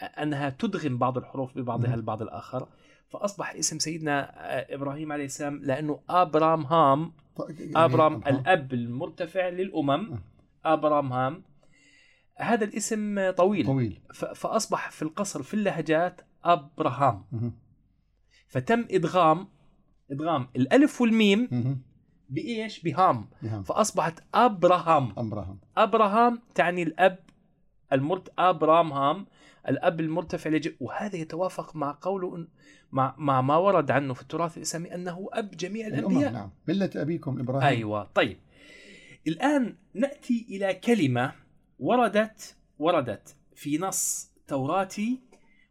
أنها تدغم بعض الحروف ببعضها. البعض الآخر فأصبح اسم سيدنا إبراهيم عليه السلام لأنه أبرام هام يعني أبرام أبرام. الأب المرتفع للأمم أه. أبرام هام هذا الاسم طويل طويل فأصبح في القصر في اللهجات أبراهام. فتم إدغام إدغام الألف والميم بإيش؟ بهام. نعم فأصبحت أبراهام. أبراهام. أبراهام تعني الأب المرت أبرام هام الأب المرتفع لج... وهذا يتوافق مع قوله مع مع ما ورد عنه في التراث الإسلامي أنه أب جميع الأمم الأنبياء. نعم. ملة أبيكم إبراهيم. أيوة. طيب. الآن نأتي إلى كلمة وردت وردت في نص توراتي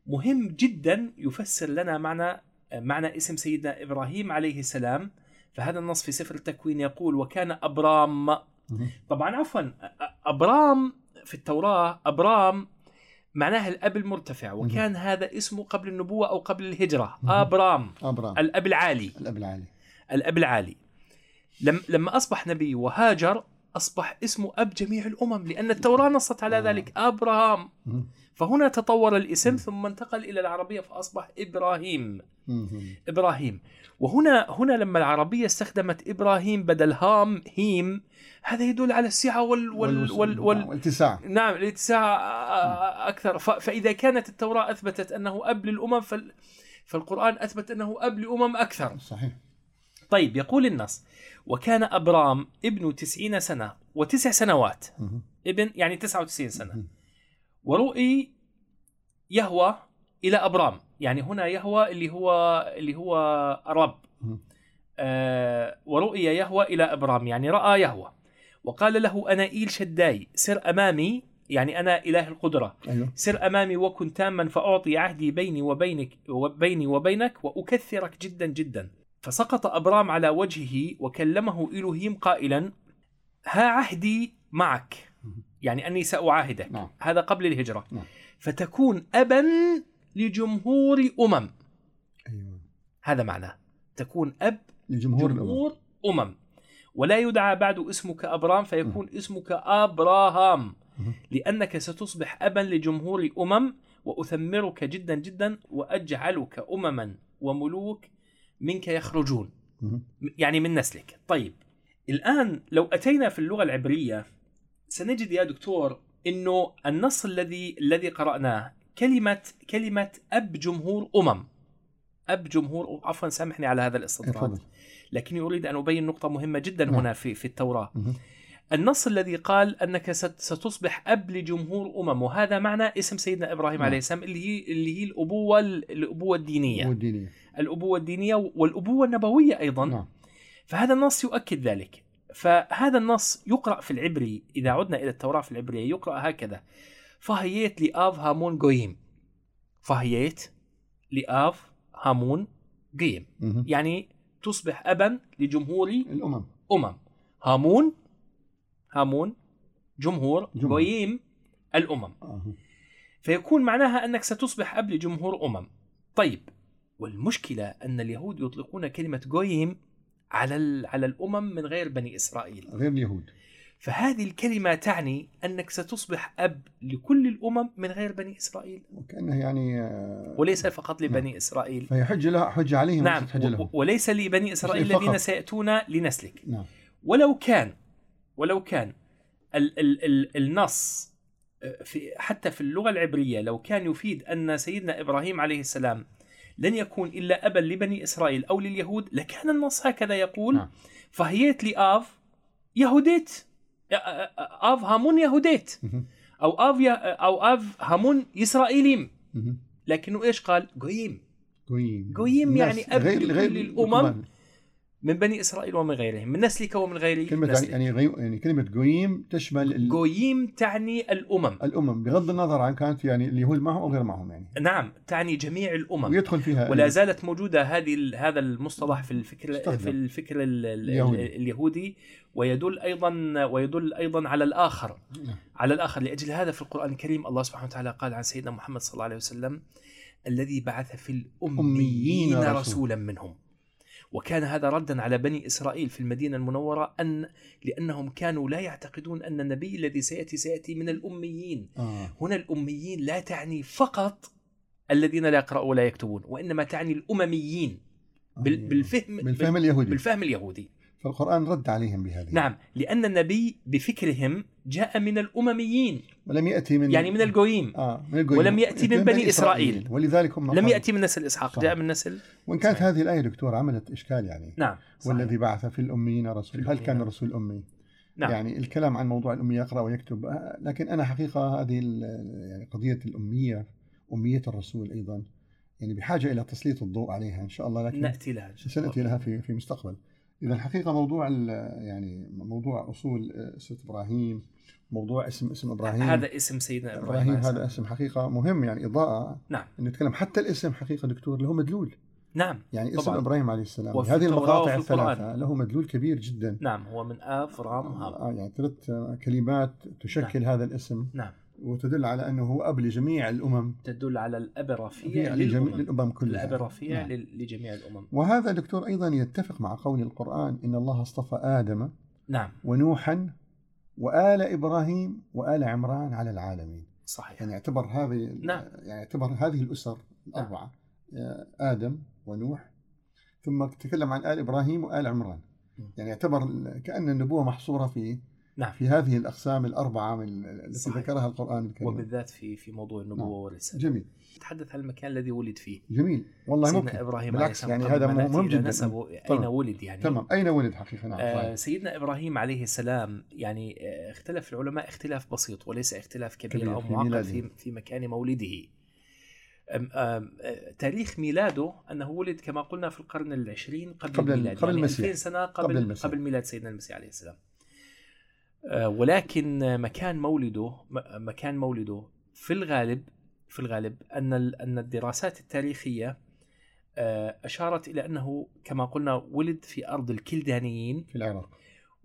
مهم جدا يفسر لنا معنى معنى اسم سيدنا إبراهيم عليه السلام. فهذا النص في سفر التكوين يقول وكان أبرام. طبعا عفوا أبرام في التوراة أبرام معناها الأب المرتفع وكان هذا اسمه قبل النبوة أو قبل الهجرة مهم. أبرام أبرام الأب العالي الأب العالي الأب العالي لم لما أصبح نبي وهاجر أصبح اسمه أب جميع الأمم لأن التوراة نصت على آه. ذلك مهم. فهنا تطور الاسم. ثم انتقل إلى العربية فأصبح إبراهيم. مهم. إبراهيم. وهنا هنا لما العربية استخدمت إبراهيم بدل هام هيم هذا يدل على السعة وال وال وال, وال والاتساع. نعم الاتساع آه، أكثر. ف- فإذا كانت التوراة أثبتت أنه أب للأمم فال فالقرآن أثبت أنه أب لأمم أكثر. صحيح. طيب يقول النص وكان أبرام ابن تسعين سنة وتسع سنوات. ابن يعني تسعة وتسعين سنة. ورؤي يهوى إلى أبرام. يعني هنا يهوى اللي هو اللي هو مهم. آه ورؤي يهوى إلى أبرام. يعني رأى يهوى. وقال له أنا إيل شداي سر أمامي. يعني أنا إله القدرة. أيوه. سر أمامي وكن تاما فأعطي عهدي بيني وبينك وبيني وبينك وأكثرك جدا جدا. فسقط أبرام على وجهه وكلمه إلهيم قائلا ها عهدي معك. يعني أني سأعاهدك. نعم. هذا قبل الهجرة. نعم. فتكون أبا لجمهور أمم. أيوه. هذا معناه. تكون أب لجمهور جمهور أمم. ولا يدعى بعد اسمك أبرام فيكون اسمك أبراهام. مهم. لأنك ستصبح أبا لجمهور أمم وأثمرك جدا جدا وأجعلك أمما وملوك منك يخرجون. مهم. يعني من نسلك. طيب. الآن لو أتينا في اللغة العبرية سنجد يا دكتور أنه النص الذي الذي قرأناه كلمة كلمة أب جمهور أمم. أب جمهور عفوا سامحني على هذا الاستطراد. لكني أريد أن أبين نقطة مهمة جدا نعم. هنا في في التوراة. مهم. النص الذي قال ست- ستصبح أب لجمهور أمم وهذا معنى اسم سيدنا إبراهيم نعم. عليه السلام اللي هي اللي هي الأبوة الأبوة الدينية. والدينيه الأبوة الدينية والأبوة النبوية أيضا. نعم. فهذا النص يؤكد ذلك. فهذا النص يقرأ في العبري إذا عدنا إلى التوراة في العبرية يقرأ هكذا فهيت لآف هامون جويم فهيت لآف هامون مهم. يعني تصبح أبا لجمهور الأمم أمم هامون هامون جمهور, جمهور. جويم الأمم آه. فيكون معناها أنك ستصبح أب لجمهور أمم طيب والمشكلة أن اليهود يطلقون كلمة جويم على على الأمم من غير بني إسرائيل. غير اليهود. فهذه الكلمة تعني أنك ستصبح أب لكل الأمم من غير بني إسرائيل. وكأنه يعني آه، وليس فقط لبني إسرائيل. فيحج لها حج عليهم نعم حج لهم وليس لبني إسرائيل. الذين سيأتون لنسلك. نعم. ولو كان ولو كان ال ال ال النص آه، في حتى في اللغة العبرية لو كان يفيد أن سيدنا إبراهيم عليه السلام لن يكون إلا أبا لبني إسرائيل أو لليهود لكان النص هكذا يقول نعم. فهيت لآف يهوديت آه، آه، آه، آف هامون يهوديت. أو آف أو آف هامون إسرائيليم. لكنه إيش قال جويم الناس يعني أب غير لكل الأمم. من بني إسرائيل ومن غيرهم من نسلك ومن غير كلمة نسلك يعني يعني كلمة جويم تشمل ال- جويم تعني الأمم الأمم بغض النظر عن كانت يعني اليهود معهم أو غير معهم يعني نعم تعني جميع الأمم ويدخل فيها ولا زالت موجودة هذه ال- هذا المصطلح في الفكر استخدم. في الفكر ال- ال- اليهودي. اليهودي ويدل أيضا ويدل أيضا على الآخر نعم. على الآخر لأجل هذا في القرآن الكريم الله سبحانه وتعالى قال عن سيدنا محمد صلى الله عليه وسلم الذي بعث في رسول. رسولا منهم وكان هذا ردا على بني إسرائيل في المدينة المنورة أن لأنهم كانوا لا يعتقدون أن النبي الذي سيأتي سيأتي من الأميين آه. هنا الأميين لا تعني فقط الذين لا يقرأوا ولا يكتبون وإنما تعني الأمميين بال- أيوة. بالفهم بالفهم اليهودي بالفهم اليهودي فالقرآن رد عليهم بهذه نعم لأن النبي بفكرهم جاء من الأمميين ولم يأتي من يعني من الجويم آه من الجويم ولم يأتي من بني إسرائيل. ولذلك هم لم يأتي من نسل إسحاق صح. جاء من نسل وإن كانت صحيح. هذه الآية دكتور عملت إشكال يعني نعم صحيح. والذي بعث في الأميين رسول هل كان الأميين. الرسول أمي؟ نعم يعني الكلام عن موضوع الأمية يقرأ ويكتب آه، لكن أنا حقيقة هذه يعني قضية الأمية أمية الرسول أيضا يعني بحاجة إلى تسليط الضوء عليها إن شاء الله لكن نأتي لها. سنأتي لها في في مستقبل إذا الحقيقة موضوع يعني موضوع أصول اسم إبراهيم موضوع اسم اسم إبراهيم. هذا اسم سيدنا إبراهيم, إبراهيم هذا. اسم حقيقة مهم يعني إضاءة. نعم. نتكلم حتى الاسم حقيقة دكتور له مدلول. نعم يعني اسم طبعاً. إبراهيم عليه السلام. هذه المقاطع. الثلاثة له مدلول كبير جدا. نعم هو من آف رام هام آه يعني ثلاث كلمات تشكل هذا الاسم. نعم. وتدل على أنه هو أب لجميع الأمم. تدل على الأب الرفيع لجميع الأمم كلها. الأب الرفيع نعم. لجميع الأمم. وهذا دكتور أيضا يتفق مع قول القرآن إن الله اصطفى آدم نعم. ونوحا وآل إبراهيم وآل عمران على العالمين. صحيح. يعني اعتبر هذه نعم. يعني اعتبر هذه الأسر الأربعة آه، آدم ونوح ثم تكلم عن آل إبراهيم وآل عمران. يعني يعتبر كأن النبوة محصورة في نعم في هذه الأقسام الأربعة من التي صحيح. ذكرها القرآن الكريم وبالذات في في موضوع النبوة نعم. والرسالة جميل نتحدث عن المكان الذي ولد فيه جميل والله سيدنا ممكن إبراهيم بالعكس يعني هذا مهم جدا نسبه أين. ولد يعني تمام أين ولد حقيقة نعم آه. سيدنا إبراهيم عليه السلام يعني آه، اختلف العلماء اختلاف بسيط وليس اختلاف كبير, كبير في معقد. في في مكان مولده. أم أم آه، تاريخ ميلاده أنه ولد كما قلنا في القرن العشرين قبل, قبل- الميلاد قبل يعني المسيح. 2000 سنة قبل قبل قبل, المسيح. قبل ميلاد سيدنا المسيح عليه السلام. آه، ولكن مكان مولده مكان مولده في الغالب في الغالب أن أن الدراسات التاريخية آه، أشارت إلى أنه كما قلنا ولد في أرض الكلدانيين في العراق.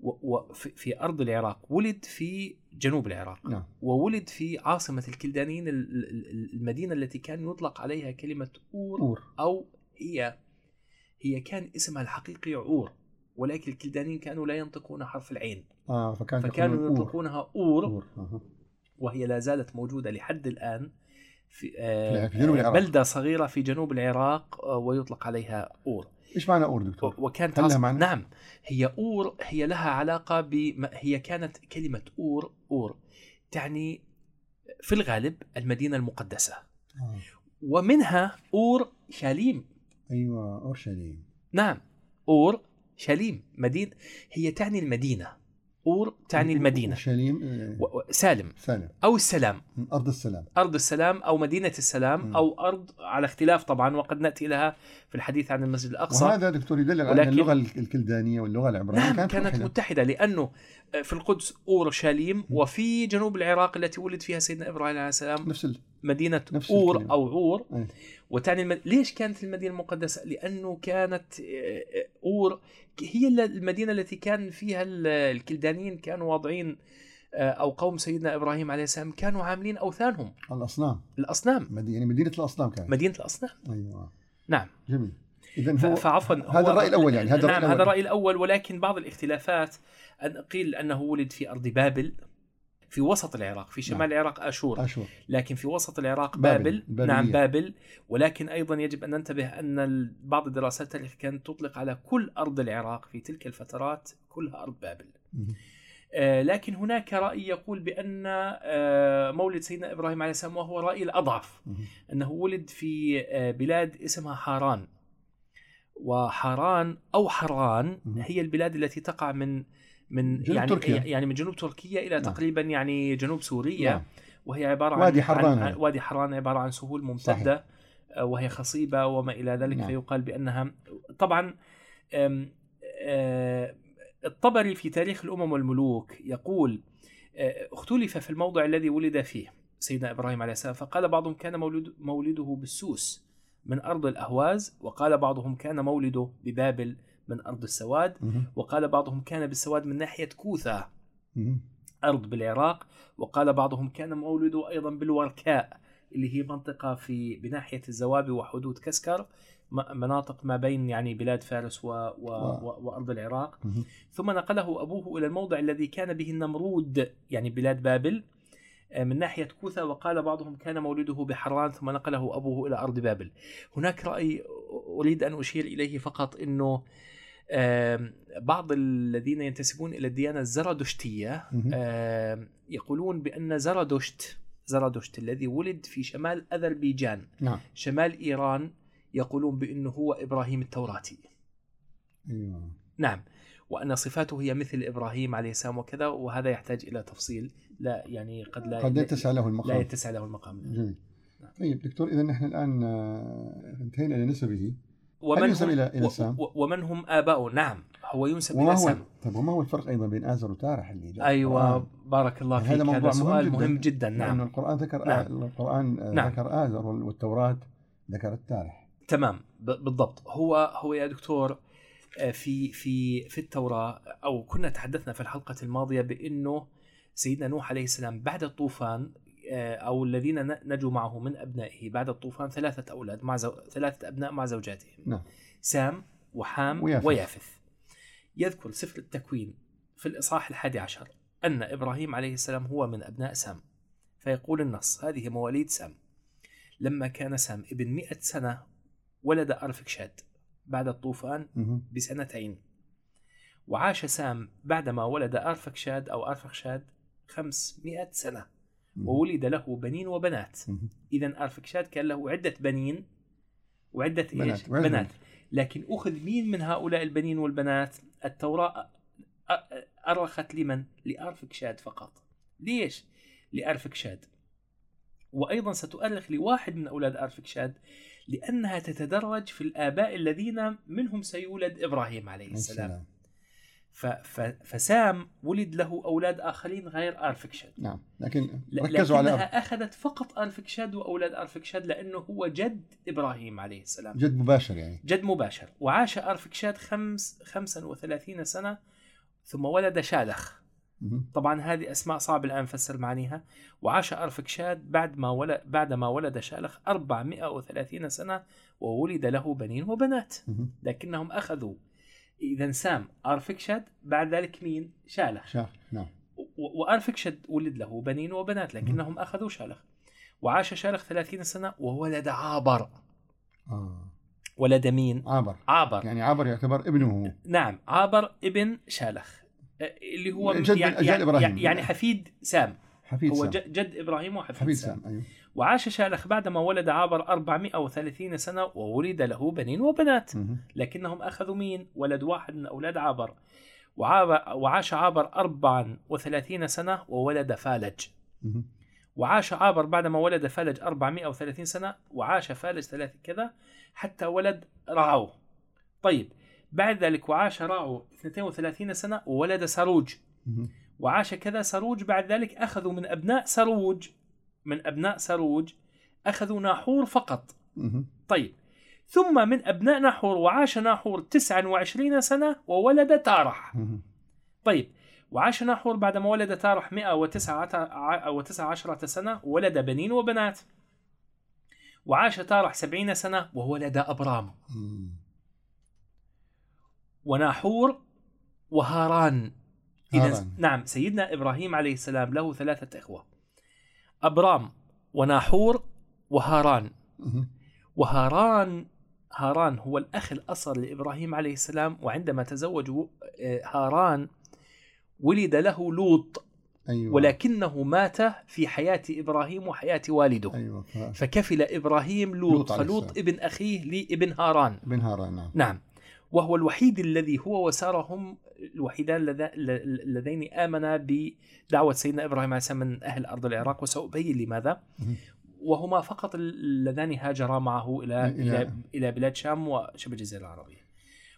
وفي في أرض العراق ولد في جنوب العراق نعم. وولد في عاصمة الكلدانيين ال- ال- ال- المدينة التي كان يطلق عليها كلمة أور أور. أو هي هي كان اسمها الحقيقي عور ولكن الكلدانيين كانوا لا ينطقون حرف العين. آه فكان فكانوا. يطلقونها أور أور أها. وهي لا زالت موجودة لحد الآن في, في آه جنوب العراق. بلدة صغيرة في جنوب العراق آه، ويطلق عليها أور إيش معنى أور دكتور؟ وكانت هل لها معنى؟ نعم هي أور هي لها علاقة ب هي كانت كلمة أور أور تعني في الغالب المدينة المقدسة آه. ومنها أور شاليم أيوة أورشليم نعم أور شاليم مدينة هي تعني المدينة أور تعني المدينة. أورشليم و- و- سالم. سالم. أو السلام. أرض السلام. أرض السلام أو مدينة السلام مم. أو أرض على اختلاف طبعا وقد نأتي لها في الحديث عن المسجد الأقصى. وهذا دكتور يدل على أن اللغة الكلدانية واللغة العبرانية نعم كانت, كانت واحدة. متحدة لأنه في القدس أورشليم وفي جنوب العراق التي ولد فيها سيدنا إبراهيم عليه السلام نفس أور الكلمة. أو عور. وتعني المد... ليش كانت المدينة المقدسة؟ لأنه كانت آه، آه، أور هي المدينة التي كان فيها ال- الكلدانيين كانوا واضعين آه، أو قوم سيدنا إبراهيم عليه السلام كانوا عاملين أوثانهم. الأصنام. الأصنام. مدينة يعني مدينة الأصنام كانت. مدينة الأصنام. أيوة. نعم. جميل. إذا ف- هو فعفوا هذا الرأي الأول يعني، هذا الرأي نعم الأول. هذا الرأي الأول ولكن بعض الاختلافات أن قيل أنه ولد في أرض بابل. في وسط العراق في شمال نعم. العراق آشور أشهر لكن في وسط العراق بابل، بابل. نعم بابل ولكن أيضا يجب أن ننتبه أن بعض الدراسات التاريخية كانت تطلق على كل أرض العراق في تلك الفترات كلها أرض بابل. آه، لكن هناك رأي يقول بأن آه، مولد سيدنا إبراهيم عليه السلام وهو رأي الأضعف. أنه ولد في آه، بلاد اسمها حاران وحاران أو حران. هي البلاد التي تقع من من جنوب يعني تركيا. يعني من جنوب تركيا إلى نعم. تقريبا يعني جنوب سوريا نعم. وهي عبارة وادي عن حران عن- وادي حران عبارة عن سهول ممتدة آه، وهي خصيبة وما إلى ذلك نعم. فيقال بأنها طبعا آه، الطبري في تاريخ الأمم والملوك يقول آه، اختلف في الموضع الذي ولد فيه سيدنا إبراهيم عليه السلام فقال بعضهم كان مولد مولده بالسوس من أرض الأهواز وقال بعضهم كان مولده ببابل من أرض السواد. وقال بعضهم كان بالسواد من ناحية كوثا مهم. أرض بالعراق وقال بعضهم كان مولده أيضا بالوركاء اللي هي منطقة في بناحية الزوابي وحدود كسكر مناطق ما بين يعني بلاد فارس و... و... و... وأرض العراق. ثم نقله أبوه إلى الموضع الذي كان به النمرود يعني بلاد بابل من ناحية كوثا وقال بعضهم كان مولده بحران ثم نقله أبوه إلى أرض بابل. هناك رأي أريد أن أشير إليه فقط أنه بعض الذين ينتسبون إلى الديانة. آم، يقولون بأن زرادشت زرادشت الذي ولد في شمال أذربيجان نعم. شمال إيران يقولون بأنه هو إبراهيم التوراتي. أيوة. نعم. وأن صفاته هي مثل إبراهيم عليه السلام وكذا وهذا يحتاج إلى تفصيل. لا يعني قد لا قد لا يتسع له لا المقام يتسع له المقام. جميل. طيب دكتور إذا نحن الآن آه، انتهينا إلى نسبه. ومن ينسب هم إلى- إلى سام؟ ومن هم آباؤه؟ نعم هو ينسب إلى سام. طيب وما هو الفرق أيضا بين آزر وتارح اللي جاء؟ أيوة القرآن؟ بارك الله فيك هذا موضوع هذا سؤال مهم جدا, مهم جدا. لأن نعم القرآن ذكر نعم. القرآن آه، نعم. ذكر آزر والتوراة ذكر التارح تمام بالضبط. هو هو يا دكتور في في في التوراة أو كنا تحدثنا في الحلقة الماضية بأنه سيدنا نوح عليه السلام بعد الطوفان آه، أو الذين نجوا معه من أبنائه بعد الطوفان ثلاثة أولاد مع زو... ثلاثة أبناء مع زوجاتهم. نعم. سام وحام ويافث. ويافث. يذكر سفر التكوين في الإصحاح الحادي عشر أن إبراهيم عليه السلام هو من أبناء سام. فيقول النص هذه مواليد سام. لما كان سام ابن مئة سنة ولد أرفكشاد. بعد الطوفان. بسنتين وعاش سام بعدما ولد أرفكشاد أو أرفخشاد خمسمائة سنة مهم. وولد له بنين وبنات. إذا أرفكشاد كان له عدة بنين وعدة إيش؟ بنات. بنات. لكن أخذ مين من هؤلاء البنين والبنات التوراة أرخت لمن؟ لأرفكشاد فقط ليش؟ لأرفكشاد وأيضا ستؤرخ لواحد من أولاد أرفكشاد لأنها تتدرج في الآباء الذين منهم سيولد إبراهيم عليه السلام. السلام. فسام ولد له أولاد آخرين غير ارفكشاد نعم لكن ركزوا على لكنها أخذت فقط ارفكشاد وأولاد ارفكشاد لأنه هو جد إبراهيم عليه السلام. جد مباشر يعني. جد مباشر. وعاش ارفكشاد خمس 35 سنة ثم ولد شالخ. طبعا هذه أسماء صعب الآن نفسر معانيها. وعاش ارفكشاد بعد ما ولد بعد ما ولد شالخ 430 سنة وولد له بنين وبنات. لكنهم أخذوا. اذا سام ارفكشاد بعد ذلك مين؟ شالخ. شاف نعم. وارفكشاد ولد له بنين وبنات لكنهم أخذوا شالخ. وعاش شالخ 30 سنة وولد عابر. آه. ولد مين؟ عابر. عابر. يعني عابر يعتبر ابنه. نعم عابر ابن شالخ. اللي هو جد يعني, أجيال يعني, إبراهيم. يعني حفيد سام حفيد هو سام جد إبراهيم وحفيد حفيد سام سام أيوه وعاش شالخ بعدما ولد عابر 430 سنة وولد له بنين وبنات مهم. لكنهم أخذوا مين؟ ولد واحد من أولاد عابر وعاب وعاش عابر 34 سنة وولد فالج. وعاش عابر بعدما ولد فالج 430 سنة وعاش فالج ثلاث كذا حتى ولد رعو طيب بعد ذلك وعاش راعو 32 سنة وولد سروج. وعاش كذا سروج بعد ذلك أخذوا من أبناء سروج من أبناء سروج أخذوا ناحور فقط. طيب ثم من أبناء ناحور وعاش ناحور 29 سنة وولد تارح. طيب وعاش ناحور بعدما ولد تارح 119 سنة وولد بنين وبنات وعاش تارح 70 سنة وولد أبرام مم. وناحور وهاران. إذا. نعم سيدنا إبراهيم عليه السلام له ثلاثة إخوة. أبرام وناحور وهاران. وهاران هاران هو الأخ الأصغر لإبراهيم عليه السلام وعندما تزوجوا آه، هاران ولد له لوط. أيوه. ولكنه مات في حياة إبراهيم وحياة والده. ف- فكفل إبراهيم لوط. لوط فلوط. ابن أخيه لابن هاران. بن هاران نعم. نعم. وهو الوحيد الذي هو وسارة هم الوحيدان اللذين آمنا بدعوة سيدنا إبراهيم عليه السلام من أهل أرض العراق وسأبين لماذا. وهما فقط اللذان هاجرا معه إلى إلى- إلى بلاد شام وشبه الجزيرة العربية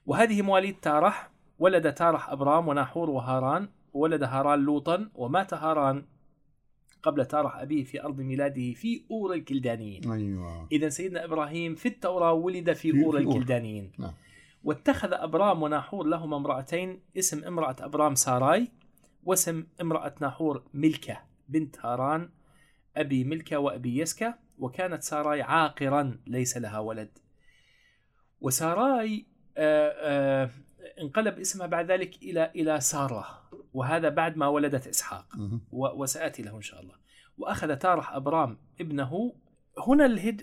وهذه مواليد تارح ولد تارح أبرام وناحور وهاران ولد هاران لوطا ومات هاران قبل تارح أبيه في أرض ميلاده في أور الكلدانيين أيوه إذا سيدنا إبراهيم في التوراة ولد في, في أور. الكلدانيين نعم. واتخذ أبرام وناحور لهما امرأتين اسم امرأة أبرام ساراي واسم امرأة ناحور ملكة بنت هاران أبي ملكة وأبي يسكة وكانت ساراي عاقرا ليس لها ولد. وساراي آه آه انقلب اسمها بعد ذلك إلى إلى سارة وهذا بعد ما ولدت إسحاق. مهم. و- وسآتي له إن شاء الله. وأخذ تارح أبرام ابنه هنا الهج...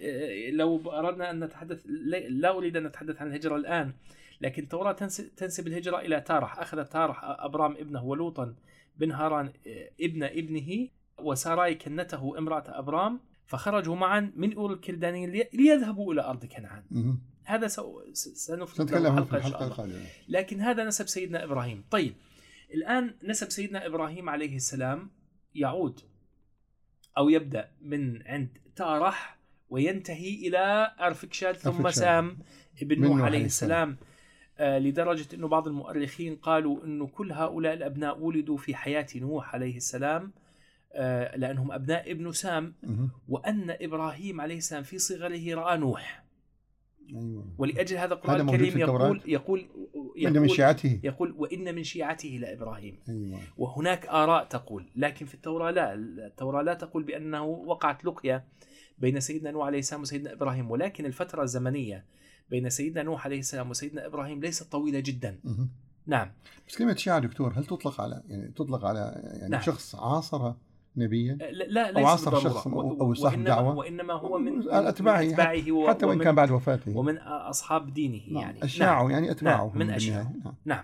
لو أردنا أن نتحدث لا- أريد أن نتحدث عن الهجرة الآن لكن التوراة تنس- تنسب الهجرة إلى تارح أخذ تارح أبرام ابنه ولوطا بن هاران ابن ابنه وساراي كنته امرأة أبرام فخرجوا معا من أور الكلدانيين لي- ليذهبوا إلى أرض كنعان. هذا سنفرد سنتكلم عنه في حلقة إن شاء الحلقة الله. القادمة لكن هذا نسب سيدنا إبراهيم طيب الآن نسب سيدنا إبراهيم عليه السلام يعود أو يبدأ من عند تارح وينتهي إلى ارفكشاد ثم. سام ابن نوح عليه السلام. آه لدرجة إنه بعض المؤرخين قالوا إنه كل هؤلاء الأبناء ولدوا في حياة نوح عليه السلام آه لأنهم أبناء ابن سام. وأن إبراهيم عليه السلام في صغره رأى نوح. أيوه. ولأجل هذا القرآن الكريم التوراة؟ يقول يقول من يقول شيعته. يقول وإن من شيعته لإبراهيم أيوه. وهناك آراء تقول لكن في التوراة لا. التوراة لا تقول بأنه وقعت لقية. بين سيدنا نوح عليه السلام وسيدنا إبراهيم ولكن الفترة الزمنية بين سيدنا نوح عليه السلام وسيدنا إبراهيم ليست طويلة جدا. نعم بس كلمة شيعة دكتور هل تطلق على يعني تطلق على يعني نعم. شخص عاصر نبيا لا, لا أو ليس عاصر. شخص أو- و- أو صاحب وإنما, دعوة. وإنما هو من, أتباعه، من أتباعه و- حتى وإن كان بعد وفاته ومن أصحاب دينه نعم. يعني اشياعه يعني أتباعه نعم، من. أشياعه. نعم. نعم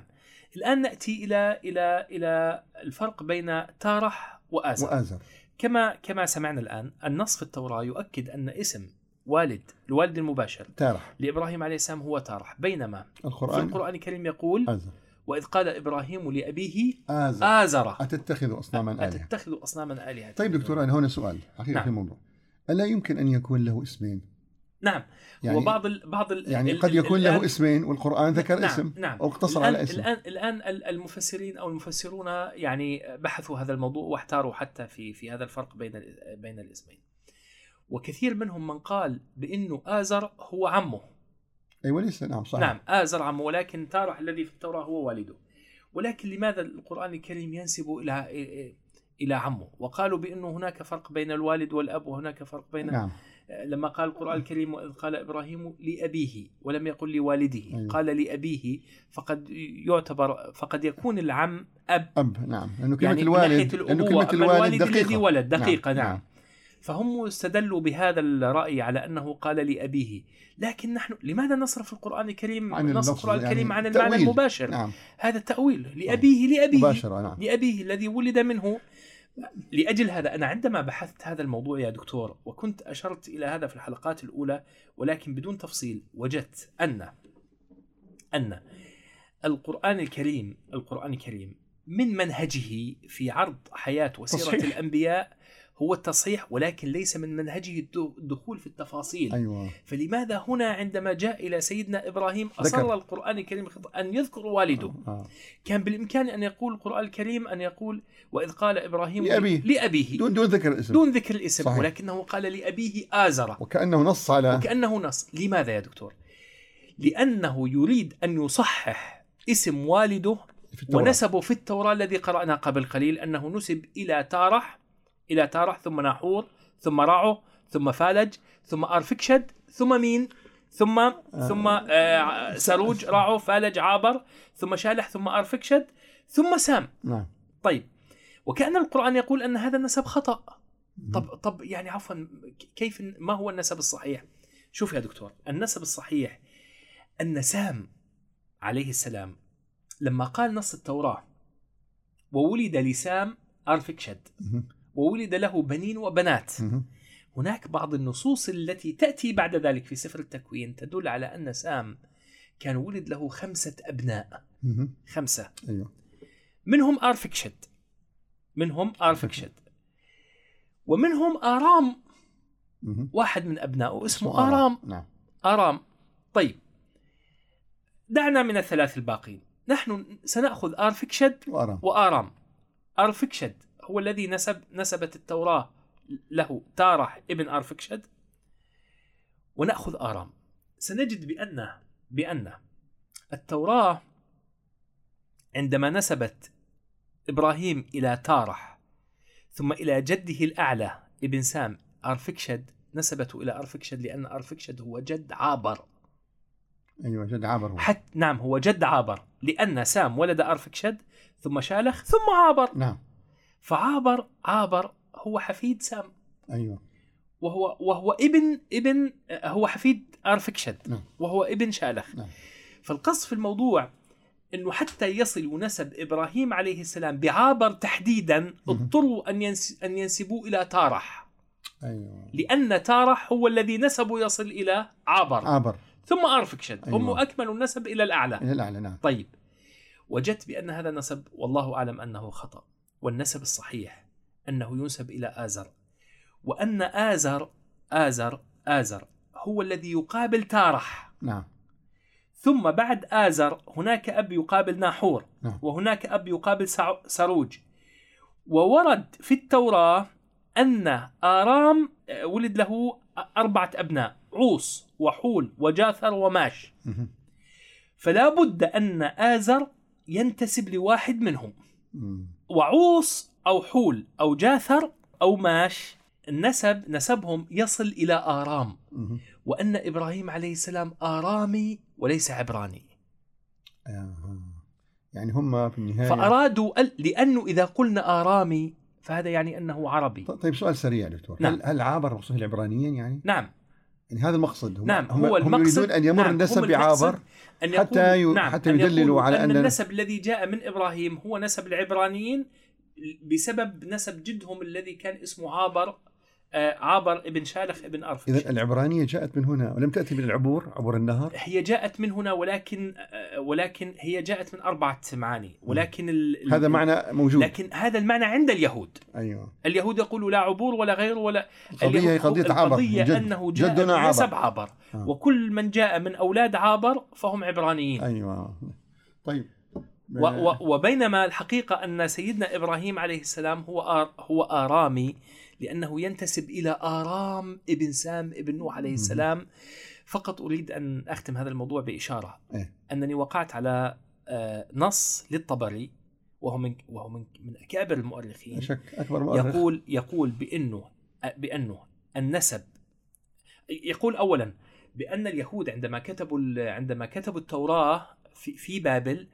الآن نأتي إلى إلى إلى الفرق بين تارح وآزر وآزر كما كما سمعنا الآن النص في التوراة يؤكد أن اسم والد الوالد المباشر تارح. لإبراهيم عليه السلام هو تارح. بينما في القرآن. القرآن الكريم يقول آزر. وإذ قال إبراهيم لأبيه آزر. آزر. أتتخذ أصناما آلهة؟ أتتخذ أصناما آلهة. طيب دكتور أنا هنا سؤال. حقيقه نعم. في الموضوع ألا يمكن أن يكون له اسمين؟ نعم. يعني وبعض ال بعض ال يعني ال- قد يكون له اسمين والقرآن ذكر نعم اسم نعم. أو اقتصر على اسم. الآن الآن ال- المفسرين أو المفسرون يعني بحثوا هذا الموضوع واحتاروا حتى في في هذا الفرق بين بين الاسمين. وكثير منهم من قال بأنه آزر هو عمه. أيوة ليس نعم صحيح. نعم آزر عمه ولكن تارح الذي في التوراة هو والده. ولكن لماذا القرآن الكريم ينسب إلى إلى عمه؟ وقالوا بأنه هناك فرق بين الوالد والأب وهناك فرق بين نعم. لما قال القرآن الكريم قال إبراهيم لأبيه ولم يقل لوالده أيوة. قال لأبيه فقد يعتبر فقد يكون العم أب. أب نعم. لأنه كلمة يعني الوالد لأنه كلمة الوالد دقيقة. ولد دقيقة نعم, نعم. فهم استدلوا بهذا الرأي على أنه قال لأبيه. لكن نحن لماذا نصرف القرآن الكريم عن نصرف القرآن الكريم يعني عن المعنى. المباشر؟ نعم. هذا التأويل لأبيه لأبيه. مباشرة نعم. لأبيه الذي ولد منه. لأجل هذا أنا عندما بحثت هذا الموضوع يا دكتور وكنت أشرت إلى هذا في الحلقات الأولى ولكن بدون تفصيل وجدت أن أن القرآن الكريم القرآن الكريم من منهجه في عرض حياة وسيرة تصحيح. الأنبياء هو التصحيح ولكن ليس من منهجه الدخول في التفاصيل أيوة فلماذا هنا عندما جاء إلى سيدنا إبراهيم أصر ذكر. القرآن الكريم أن يذكر والده آه. كان بالإمكان أن يقول القرآن الكريم أن يقول وإذ قال إبراهيم لأبيه. لأبيه دون دون ذكر الاسم دون ذكر الاسم صحيح. ولكنه قال لأبيه آزر وكأنه نص على وكأنه نص لماذا يا دكتور لأنه يريد أن يصحح اسم والده في. ونسبه في التوراة الذي قرأنا قبل قليل أنه نسب إلى تارح إلى تارح ثم ناحور ثم رعو ثم فالج ثم أرفكشد ثم مين ثم ثم آه. سروج رعو فالج عابر ثم شالح ثم أرفكشد ثم سام. نعم. طيب. وكأن القرآن يقول أن هذا النسب خطأ. طب طب يعني عفوا كيف ما هو النسب الصحيح؟ شوف يا دكتور النسب الصحيح أن سام عليه السلام لما قال نص التوراة وولد لسام أرفكشد. مهم. وولد له بنين وبنات. هناك بعض النصوص التي تأتي بعد ذلك في سفر التكوين تدل على أن سام كان ولد له خمسة أبناء. خمسة. أيوة. منهم أرفكشد منهم أرفكشد ومنهم آرام. واحد من أبنائه اسمه آرام. نعم. آرام. طيب. دعنا من الثلاث الباقين. نحن سنأخذ أرفكشد وأرام. وآرام. أرفكشد هو الذي نسب نسبت التوراة له تارح ابن أرفكشد. ونأخذ آرام. سنجد بأن بأن التوراة عندما نسبت إبراهيم إلى تارح ثم إلى جده الأعلى ابن سام أرفكشد نسبته إلى أرفكشد لأن أرفكشد هو جد عابر. أيوة جد عابر هو. حتى نعم هو جد عابر لأن سام ولد أرفكشد ثم شالخ ثم عابر. نعم. فعابر عابر هو حفيد سام. أيوة. وهو وهو ابن ابن هو حفيد أرفكشد. نعم. وهو ابن شالخ. نعم. فالقصد في الموضوع إنه حتى يصل نسب إبراهيم عليه السلام بعابر تحديدا اضطروا أن أن ينسبوه إلى تارح. أيوة. لأن تارح هو الذي نسبه يصل إلى عابر. عابر. ثم أرفكشد. هم أيوة. اكملوا النسب إلى الأعلى. إلى الأعلى نعم. طيب. وجدت بأن هذا النسب والله أعلم أنه خطأ. والنسب الصحيح أنه ينسب إلى آزر وأن آزر آزر آزر هو الذي يقابل تارح نعم ثم بعد آزر هناك أب يقابل ناحور نعم. وهناك أب يقابل سروج وورد في التوراة أن آرام آه، ولد له أربعة أبناء عوص وحول وجاثر وماش. فلا بد أن آزر ينتسب لواحد منهم. وعوص أو حول أو جاثر أو ماش النسب نسبهم يصل إلى آرام. وأن إبراهيم عليه السلام آرامي وليس عبراني آه. يعني هم في النهاية فأرادوا لأنه إذا قلنا آرامي فهذا يعني أنه عربي ط- طيب سؤال سريع دكتور نعم. هل عابر مقصود العبرانيين يعني؟ نعم يعني هذا المقصد. هم نعم هم, هو هم المقصد يريدون أن يمر نعم، النسب بعابر أن حتى يقولوا- ي- نعم حتى يدللوا على أن أن- النسب الذي جاء من إبراهيم هو نسب العبرانيين بسبب نسب جدهم الذي كان اسمه عابر آه، عابر ابن شالخ ابن أرفش. إذا العبرانية جاءت من هنا ولم تأتي من العبور عبور النهر؟ هي جاءت من هنا ولكن آه، ولكن هي جاءت من أربعة معاني ولكن ال... هذا معنى موجود. لكن هذا المعنى عند اليهود. أيوه. اليهود يقولوا لا عبور ولا غير ولا القضية هي قضية عبر القضية جد. أنه جاء جدنا من نسب عبر. عبر آه. وكل من جاء من أولاد عابر فهم عبرانيين. أيوه. طيب. وبينما الحقيقة أن سيدنا إبراهيم عليه السلام هو آر هو آرامي لأنه ينتسب إلى آرام ابن سام ابن نوح عليه السلام. فقط أريد أن أختم هذا الموضوع بإشارة. إيه. أنني وقعت على آه، نص للطبري وهو من وهو من من أكابر المؤرخين. أكبر مؤرخ. يقول يقول بأنه بأنه النسب يقول اولا بأن اليهود عندما كتبوا عندما كتبوا التوراة في في بابل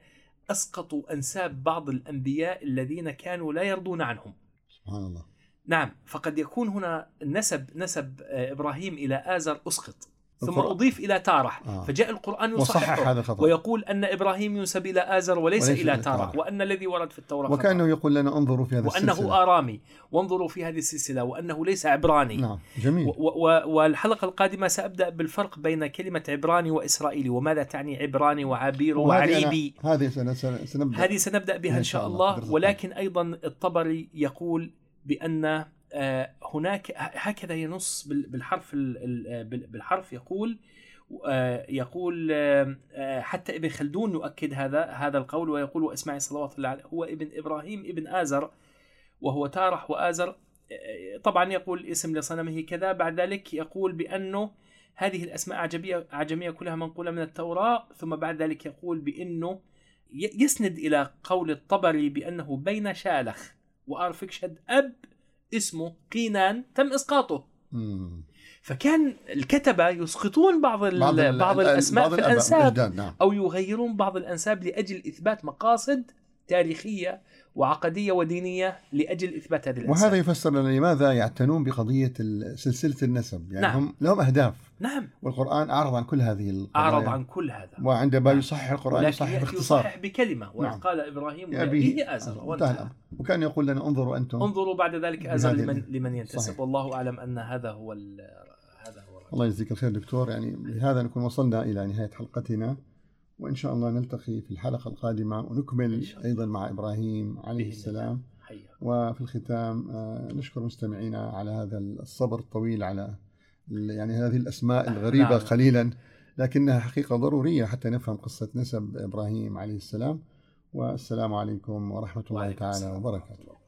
أسقطوا أنساب بعض الأنبياء الذين كانوا لا يرضون عنهم. سبحان الله. نعم فقد يكون هنا نسب نسب آه، إبراهيم إلى آزر أسقط ثم القرآن. أضيف إلى تارح آه. فجاء القرآن وصحح يصححه هذا الخطأ ويقول أن إبراهيم ينسب إلى آزر وليس, وليس إلى تارح. وأن الذي ورد في التوراة خطأ. وكأنه يقول لنا انظروا في هذا وأنه السلسلة آرامي وانظروا في هذه السلسلة وأنه ليس عبراني نعم جميل و- و- والحلقة القادمة سأبدأ بالفرق بين كلمة عبراني وإسرائيلي وماذا تعني عبراني وعبير وعريبي هذه سن- سن- سنبدأ هذه سنبدأ بها إن شاء الله حضرتك. ولكن أيضا الطبري يقول بأن آه، هناك هكذا ينص بال- بالحرف ال- ال- آه، بال- بالحرف يقول آه، يقول حتى ابن خلدون يؤكد هذا هذا القول ويقول وإسماعيل صلوات الله عليه هو ابن إبراهيم ابن آزر وهو تارح وآزر. طبعا يقول اسم لصنمه كذا بعد ذلك يقول بانه هذه الأسماء عجميه عجمية كلها منقولة من التوراة ثم بعد ذلك يقول بأنه يسند إلى قول الطبري بأنه بين شالخ. وارفكشد أب اسمه قينان تم إسقاطه. مم. فكان الكتبة يسقطون بعض ال- بعض, ال- بعض ال- الأسماء بعض في والأجداد، نعم. أو يغيرون بعض الأنساب لأجل إثبات مقاصد تاريخية وعقدية ودينية لأجل إثبات هذه الأنساب. وهذا يفسر لنا لماذا يعتنون بقضية سلسلة النسب. يعني نعم. هم لهم أهداف. نعم. والقرآن أعرض عن كل هذه القضايا. أعرض عن كل هذا. وعندما نعم. يصحح القرآن يصحح باختصار. يصحح بكلمة. وإذ نعم. قال إبراهيم لأبيه لابيه آزر انتهى وانتهى. الأمر. وكان يقول لنا انظروا أنتم انظروا بعد ذلك بهذه لمن لمن ينتسب. صحيح. والله أعلم أن هذا هو هذا هو الرأي. الله يجزيك الخير دكتور. يعني بهذا نكون وصلنا إلى نهاية حلقتنا. وإن شاء الله نلتقي في الحلقة القادمة ونكمل. أيضا مع إبراهيم عليه السلام. حيا وفي الختام آه، نشكر مستمعينا على هذا الصبر الطويل على يعني هذه الأسماء الغريبة نعم. قليلا لكنها حقيقة ضرورية حتى نفهم قصة نسب إبراهيم عليه السلام. والسلام عليكم ورحمة الله تعالى وبركاته.